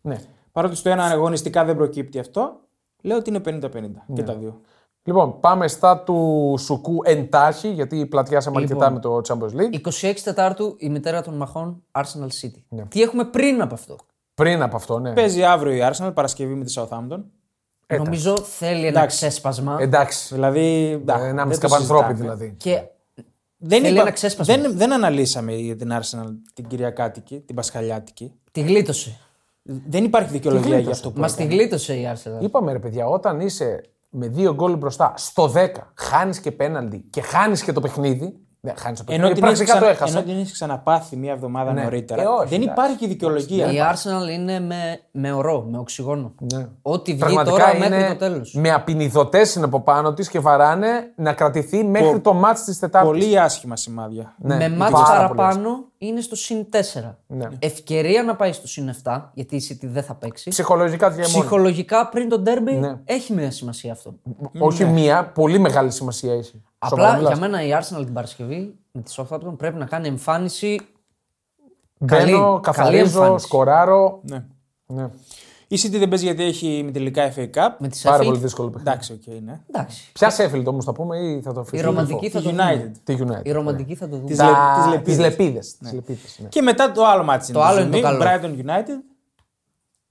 ναι. Παρότι στο ένα αγωνιστικά δεν προκύπτει αυτό, λέω ότι είναι 50-50 και τα δύο. Λοιπόν, πάμε στα του Σουκού εντάχει, γιατί πλατιάσαμε Λοιπόν. αρκετά με το Champions League. 26 Τετάρτου η μητέρα των μαχών Arsenal City. Ναι. Τι έχουμε πριν από αυτό; Πριν από αυτό, ναι. Παίζει αύριο η Arsenal, Παρασκευή με τη Southampton. Νομίζω θέλει ένα Εντάξει. ξέσπασμα. Εντάξει. Δηλαδή. Ε, εντάξει, Ένα δεν το μισκαπανθρώπι συζητάμε. δηλαδή. Και Δεν, Θέλει είπα- ένα ξέσπασμα. δεν, δεν αναλύσαμε για την Arsenal την Κυριακάτικη, την Πασχαλιάτικη. τη γλίτωσε. Δεν υπάρχει δικαιολογία για γλίτωσε. αυτό που Μα τη έκανε. γλίτωσε η Arsenal. Είπαμε ρε παιδιά, όταν είσαι με δύο γκολ μπροστά στο 10, χάνεις και πέναλτι και χάνεις και το παιχνίδι. Ναι, χάνεις το Ενώ παιχνίδι. την, έχεις Πρακτικά το ξανα... έχασε. ενώ την έχεις ξαναπάθει μία εβδομάδα Ναι. νωρίτερα. Ε, όχι, δεν εντάξει. υπάρχει δικαιολογία. Η Arsenal είναι με, με ορό, με οξυγόνο. Ναι. Ό,τι βγει Πραγματικά τώρα είναι μέχρι το τέλος. με απεινιδωτές είναι από πάνω της και βαράνε να κρατηθεί μέχρι το μάτ της Τετάρτης. Πολύ άσχημα σημάδια. Ναι, με μάτς πάρα πολύ παραπάνω είναι στο συν 4. Ναι. Ευκαιρία να πάει στο συν 7, γιατί η City δεν θα παίξει. Ψυχολογικά και μόνο. Ψυχολογικά πριν τον ντέρμπι Ναι. έχει μια σημασία αυτό. Όχι μία, πολύ μεγάλη σημασία έχει. Σοβαρά Απλά μιλάς. για μένα η Arsenal την Παρασκευή με τη Southampton πρέπει να κάνει εμφάνιση. Μπαίνω, καλή- καθαρίζω, καλή εμφάνιση. σκοράρω. Ναι. Ναι. Η City δεν παίζει γιατί έχει ημιτελικά FA Cup. Με τη Πάρα Sheffield. πολύ δύσκολο παιχνίδι. Εντάξει, οκ, ναι. Εντάξει. Ποια Sheffield όμως θα πούμε ή θα το Η αφήσουμε. ρομαντική θα Τη το δούμε. United. Τη United. Η ρομαντική θα το δούμε. Της Τα... λε- τις τις λεπίδες. λεπίδες. Τις λεπίδες, ναι. Και μετά το άλλο μάτι είναι Το το άλλο είναι το ζουμί, καλό. Brighton United.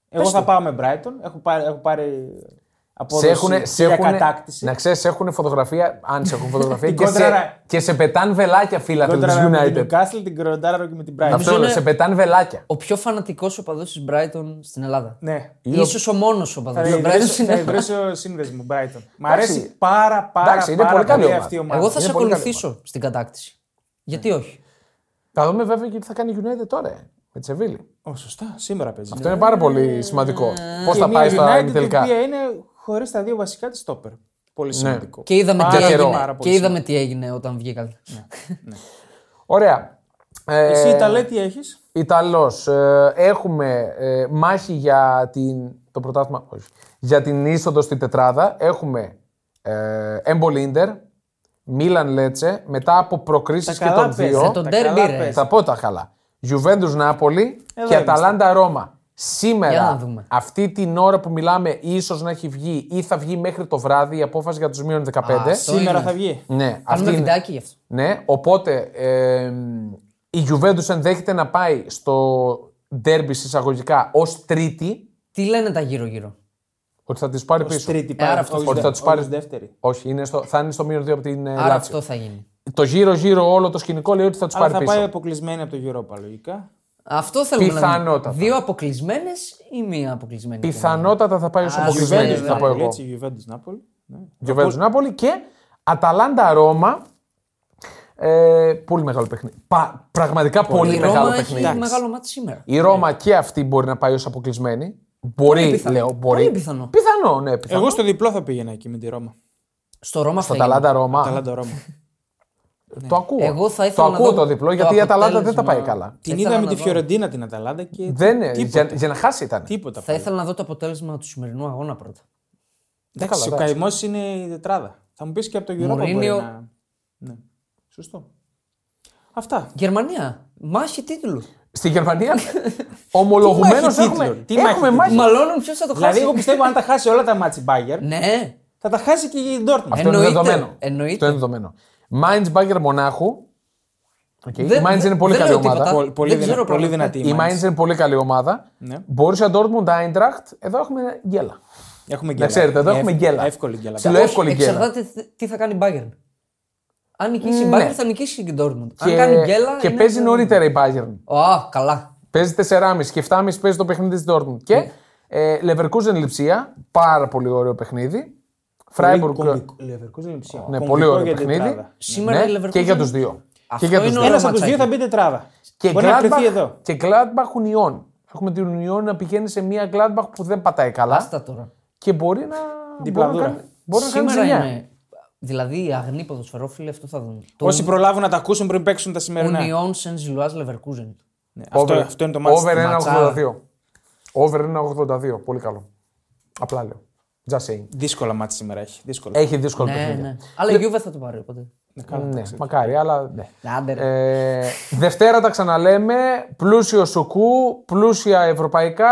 Εγώ θα πάω με Brighton. Έχω πάρει, έχω πάρει Σε απόδοση έχουνε, και σε για έχουνε, κατάκτηση. να ξέρεις, έχουν φωτογραφία, αν σε έχουν φωτογραφία, <laughs> Την και, σε, κόντρα- και σε πετάν βελάκια φίλαθλοι της Κόντρα με την United. Newcastle, την Κροντάρα και με την Brighton. Αυτό είναι- είναι, σε πετάν βελάκια. Ο πιο φανατικός οπαδός της Brighton στην Ελλάδα. Ναι. Ίσως ο μόνος οπαδός Θα τη Brighton ιδρύσω- στην θα Ελλάδα. ιδρύσω σύνδεσμο Brighton. Μ' Εντάξει. αρέσει πάρα πάρα, Εντάξει, είναι πάρα πολύ καλή πολύ ομάδα. αυτή η ομάδα. Εγώ θα Είναι σε πολύ καλή ακολουθήσω στην κατάκτηση. Γιατί όχι; Θα δούμε βέβαια και τι θα κάνει η United τώρα ε, με τη Σεβίλη. Ω, σωστά, σήμερα παίζει. Αυτό είναι πάρα πολύ σημαντικό. Πώς Και θα μια πάει στα United τελικά. Η οποία είναι χωρίς τα δύο βασικά της στόπερ. Πολύ σημαντικό. Και είδαμε, Πάρα, τι, καιρό. έγινε, πάρα πολύ και είδαμε τι έγινε όταν βγήκαν. Ωραία. Ε, Εσύ Ιταλέ τι έχεις; Ιταλός. Ε, έχουμε ε, μάχη για την. Το πρωτάθλημα. Όχι. Για την είσοδο στη τετράδα. Έχουμε ε, Έμπολ Ίντερ, Μίλαν Λέτσε, μετά από προκρίσεις Τα και καλά των παίζει, δύο. το τα ντέρμπι, καλά ρε. παίζει. Θα πω τα καλά. Γιουβέντους Νάπολη Εδώ και είμαστε. Αταλάντα Ρώμα. Για Σήμερα, να δούμε. αυτή την ώρα που μιλάμε, ίσως να έχει βγει ή θα βγει μέχρι το βράδυ η απόφαση για τους μείον 15. αυτό Σήμερα είναι. θα βγει. Ναι, Κάνουμε αυτή είναι. βιντεάκι γι' αυτό. Ναι, οπότε ε, η Juventus ενδέχεται να πάει στο ντέρμπι εισαγωγικά ως τρίτη, Τι λένε τα γύρω-γύρω; ότι θα τη πάρει Ως πίσω. τρίτη άρα πάει. αυτό όχι ότι δε- θα τους όχι πάρει- δεύτερη. Όχι, είναι στο, θα είναι στο μείον 2 από την ε, Άρα Λάτσιο. αυτό θα γίνει. Το γύρω-γύρω όλο το σκηνικό λέει ότι θα του Αλλά πάρει θα πίσω. πάει αποκλεισμένη από το Europa λογικά. Αυτό θέλουμε να δούμε. Πιθανότατα. Δύο αποκλεισμένες ή μία αποκλεισμένη. Πιθανότατα θα πάει ως Α, αποκλεισμένη, Juventus θα πω Νάπολη, εγώ. Έτσι, Juventus Νάπολη. Ναι. Juventus Νάπολη και Αταλάντα Ρώμα. Ε, πολύ μεγάλο παιχνίδι. Πα- πραγματικά πολύ, Η μεγάλο Ρώμα παιχνίδι. έχει μεγάλο μάτι σήμερα. Η Ρώμα και αυτή μπορεί να πάει ως αποκλεισμένη. Μπορεί, πιθανό. λέω, μπορεί. Πολύ πιθανό. Πιθανό, ναι, πιθανό. Εγώ στο διπλό θα πήγαινα εκεί με τη Ρώμα. Στο Ρώμα Στο θα γίνει. Αταλάντα Ρώμα. Αταλάντα Ρώμα. Το ακούω. Εγώ θα το ήθελα να ακούω δω το διπλό το γιατί η Αταλάντα δεν τα πάει αποτέλεσμα. καλά. Την ήθελα είδα με να τη δω. Φιωρεντίνα την Αταλάντα και. Δεν είναι. τίποτα. Για, για να χάσει ήταν. Τίποτα. Θα πάλι. ήθελα να δω το αποτέλεσμα του σημερινού αγώνα πρώτα. Εντάξει, Καλά, ο εντάξει. καημός είναι η τετράδα. Θα μου πεις και από το Europa Μουρίνιο. μπορεί να. Ναι. Σωστό. Αυτά. Γερμανία. Μάχη τίτλου. Στη Γερμανία <laughs> ομολογουμένως μάχη έχουμε, τίτλων, τι έχουμε μάχη μάχη. Μαλώνουν ποιος θα το Δηλαδή, χάσει. εγώ πιστεύω αν τα χάσει όλα τα μάτια Bayern, Ναι. θα τα χάσει και η Dortmund. Αυτό είναι Εννοείται. δεδομένο. Εννοείται. Αυτό είναι δεδομένο. Μάιντ Μπάγκερ Μονάχου. Okay. Η Δεν- Μάιντς είναι πολύ δεν καλή λέω τίποτα. ομάδα. Πολύ, πολύ, Δεν δυνα- ξέρω πολύ πράγματα. δυνατή. Η Μάιντς είναι πολύ καλή ομάδα. Ναι. Μπορούσα Dortmund Eintracht. Εδώ έχουμε γκέλα. Έχουμε Να γκέλα. ξέρετε, εδώ Είναι έχουμε εύκολη- γκέλα. Εύκολη γκέλα. Ψηλό Όχι, εύκολη γκέλα. Εξαρτάται τι- τι θα κάνει η Bayern. Αν νικήσει η Ναι. Bayern θα νικήσει και η Dortmund. Αν Και, κάνει γκέλα. και είναι- παίζει νωρίτερα η Bayern. Α, καλά. Παίζει 4,5 και 7,5 παίζει το παιχνίδι της Dortmund. Και ε, Leverkusen Λιψία. Πάρα πολύ ωραίο παιχνίδι. Freiburg. Leverkusen είναι ψηλό. Ναι, Κομβικό πολύ ωραίο για την παιχνίδι. τετράδα. Σήμερα η Ναι, Leverkusen- και για τους δύο. Αυτό και για τους είναι δύο. ωραίο Ένα από του δύο θα μπει τετράδα. Και Μπορεί να κρυφτεί Gladbach, εδώ. και Gladbach Union. Έχουμε την Union να πηγαίνει σε μια Gladbach που δεν πατάει καλά Άστα τώρα. και μπορεί να, Διπλαδούρα. μπορεί να κάνει, μπορεί να κάνει Σήμερα ζημιά. είναι. Δηλαδή οι αγνοί ποδοσφαιρόφιλοι αυτό θα δουν. Το Όσοι προλάβουν να τα ακούσουν πριν παίξουν τα σημερινά. Union Saint Gilloise Leverkusen. Ναι, Αυτό, Over- αυτό είναι το μάτι. Over του. 1,82. Over 1,82. Πολύ καλό. Απλά λέω. Just saying. Δύσκολα μάτι σήμερα έχει. Δύσκολα. Έχει δύσκολο Ναι, παιχνίδι. ναι. Αλλά η Juve θα το πάρει οπότε. Ναι, μακάρι, αλλά ναι. Άντε ρε. Ε, Δευτέρα τα ξαναλέμε. Πλούσιο σουκού, πλούσια ευρωπαϊκά.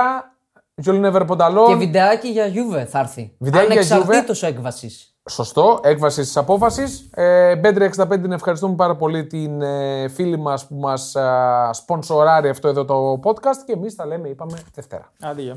Γιολνεύερ Και Πονταλόν. βιντεάκι για Juve θα έρθει. Βιντεάκι για Juve. Ανεξαρτήτως έκβασης. Σωστό, έκβασης της απόφασης. Ε, Μπέντρι 65 την ευχαριστούμε πάρα πολύ την ε, φίλη μας που μας σπονσοράρει αυτό εδώ το podcast και εμείς τα λέμε, είπαμε Δευτέρα. Άντε, γεια.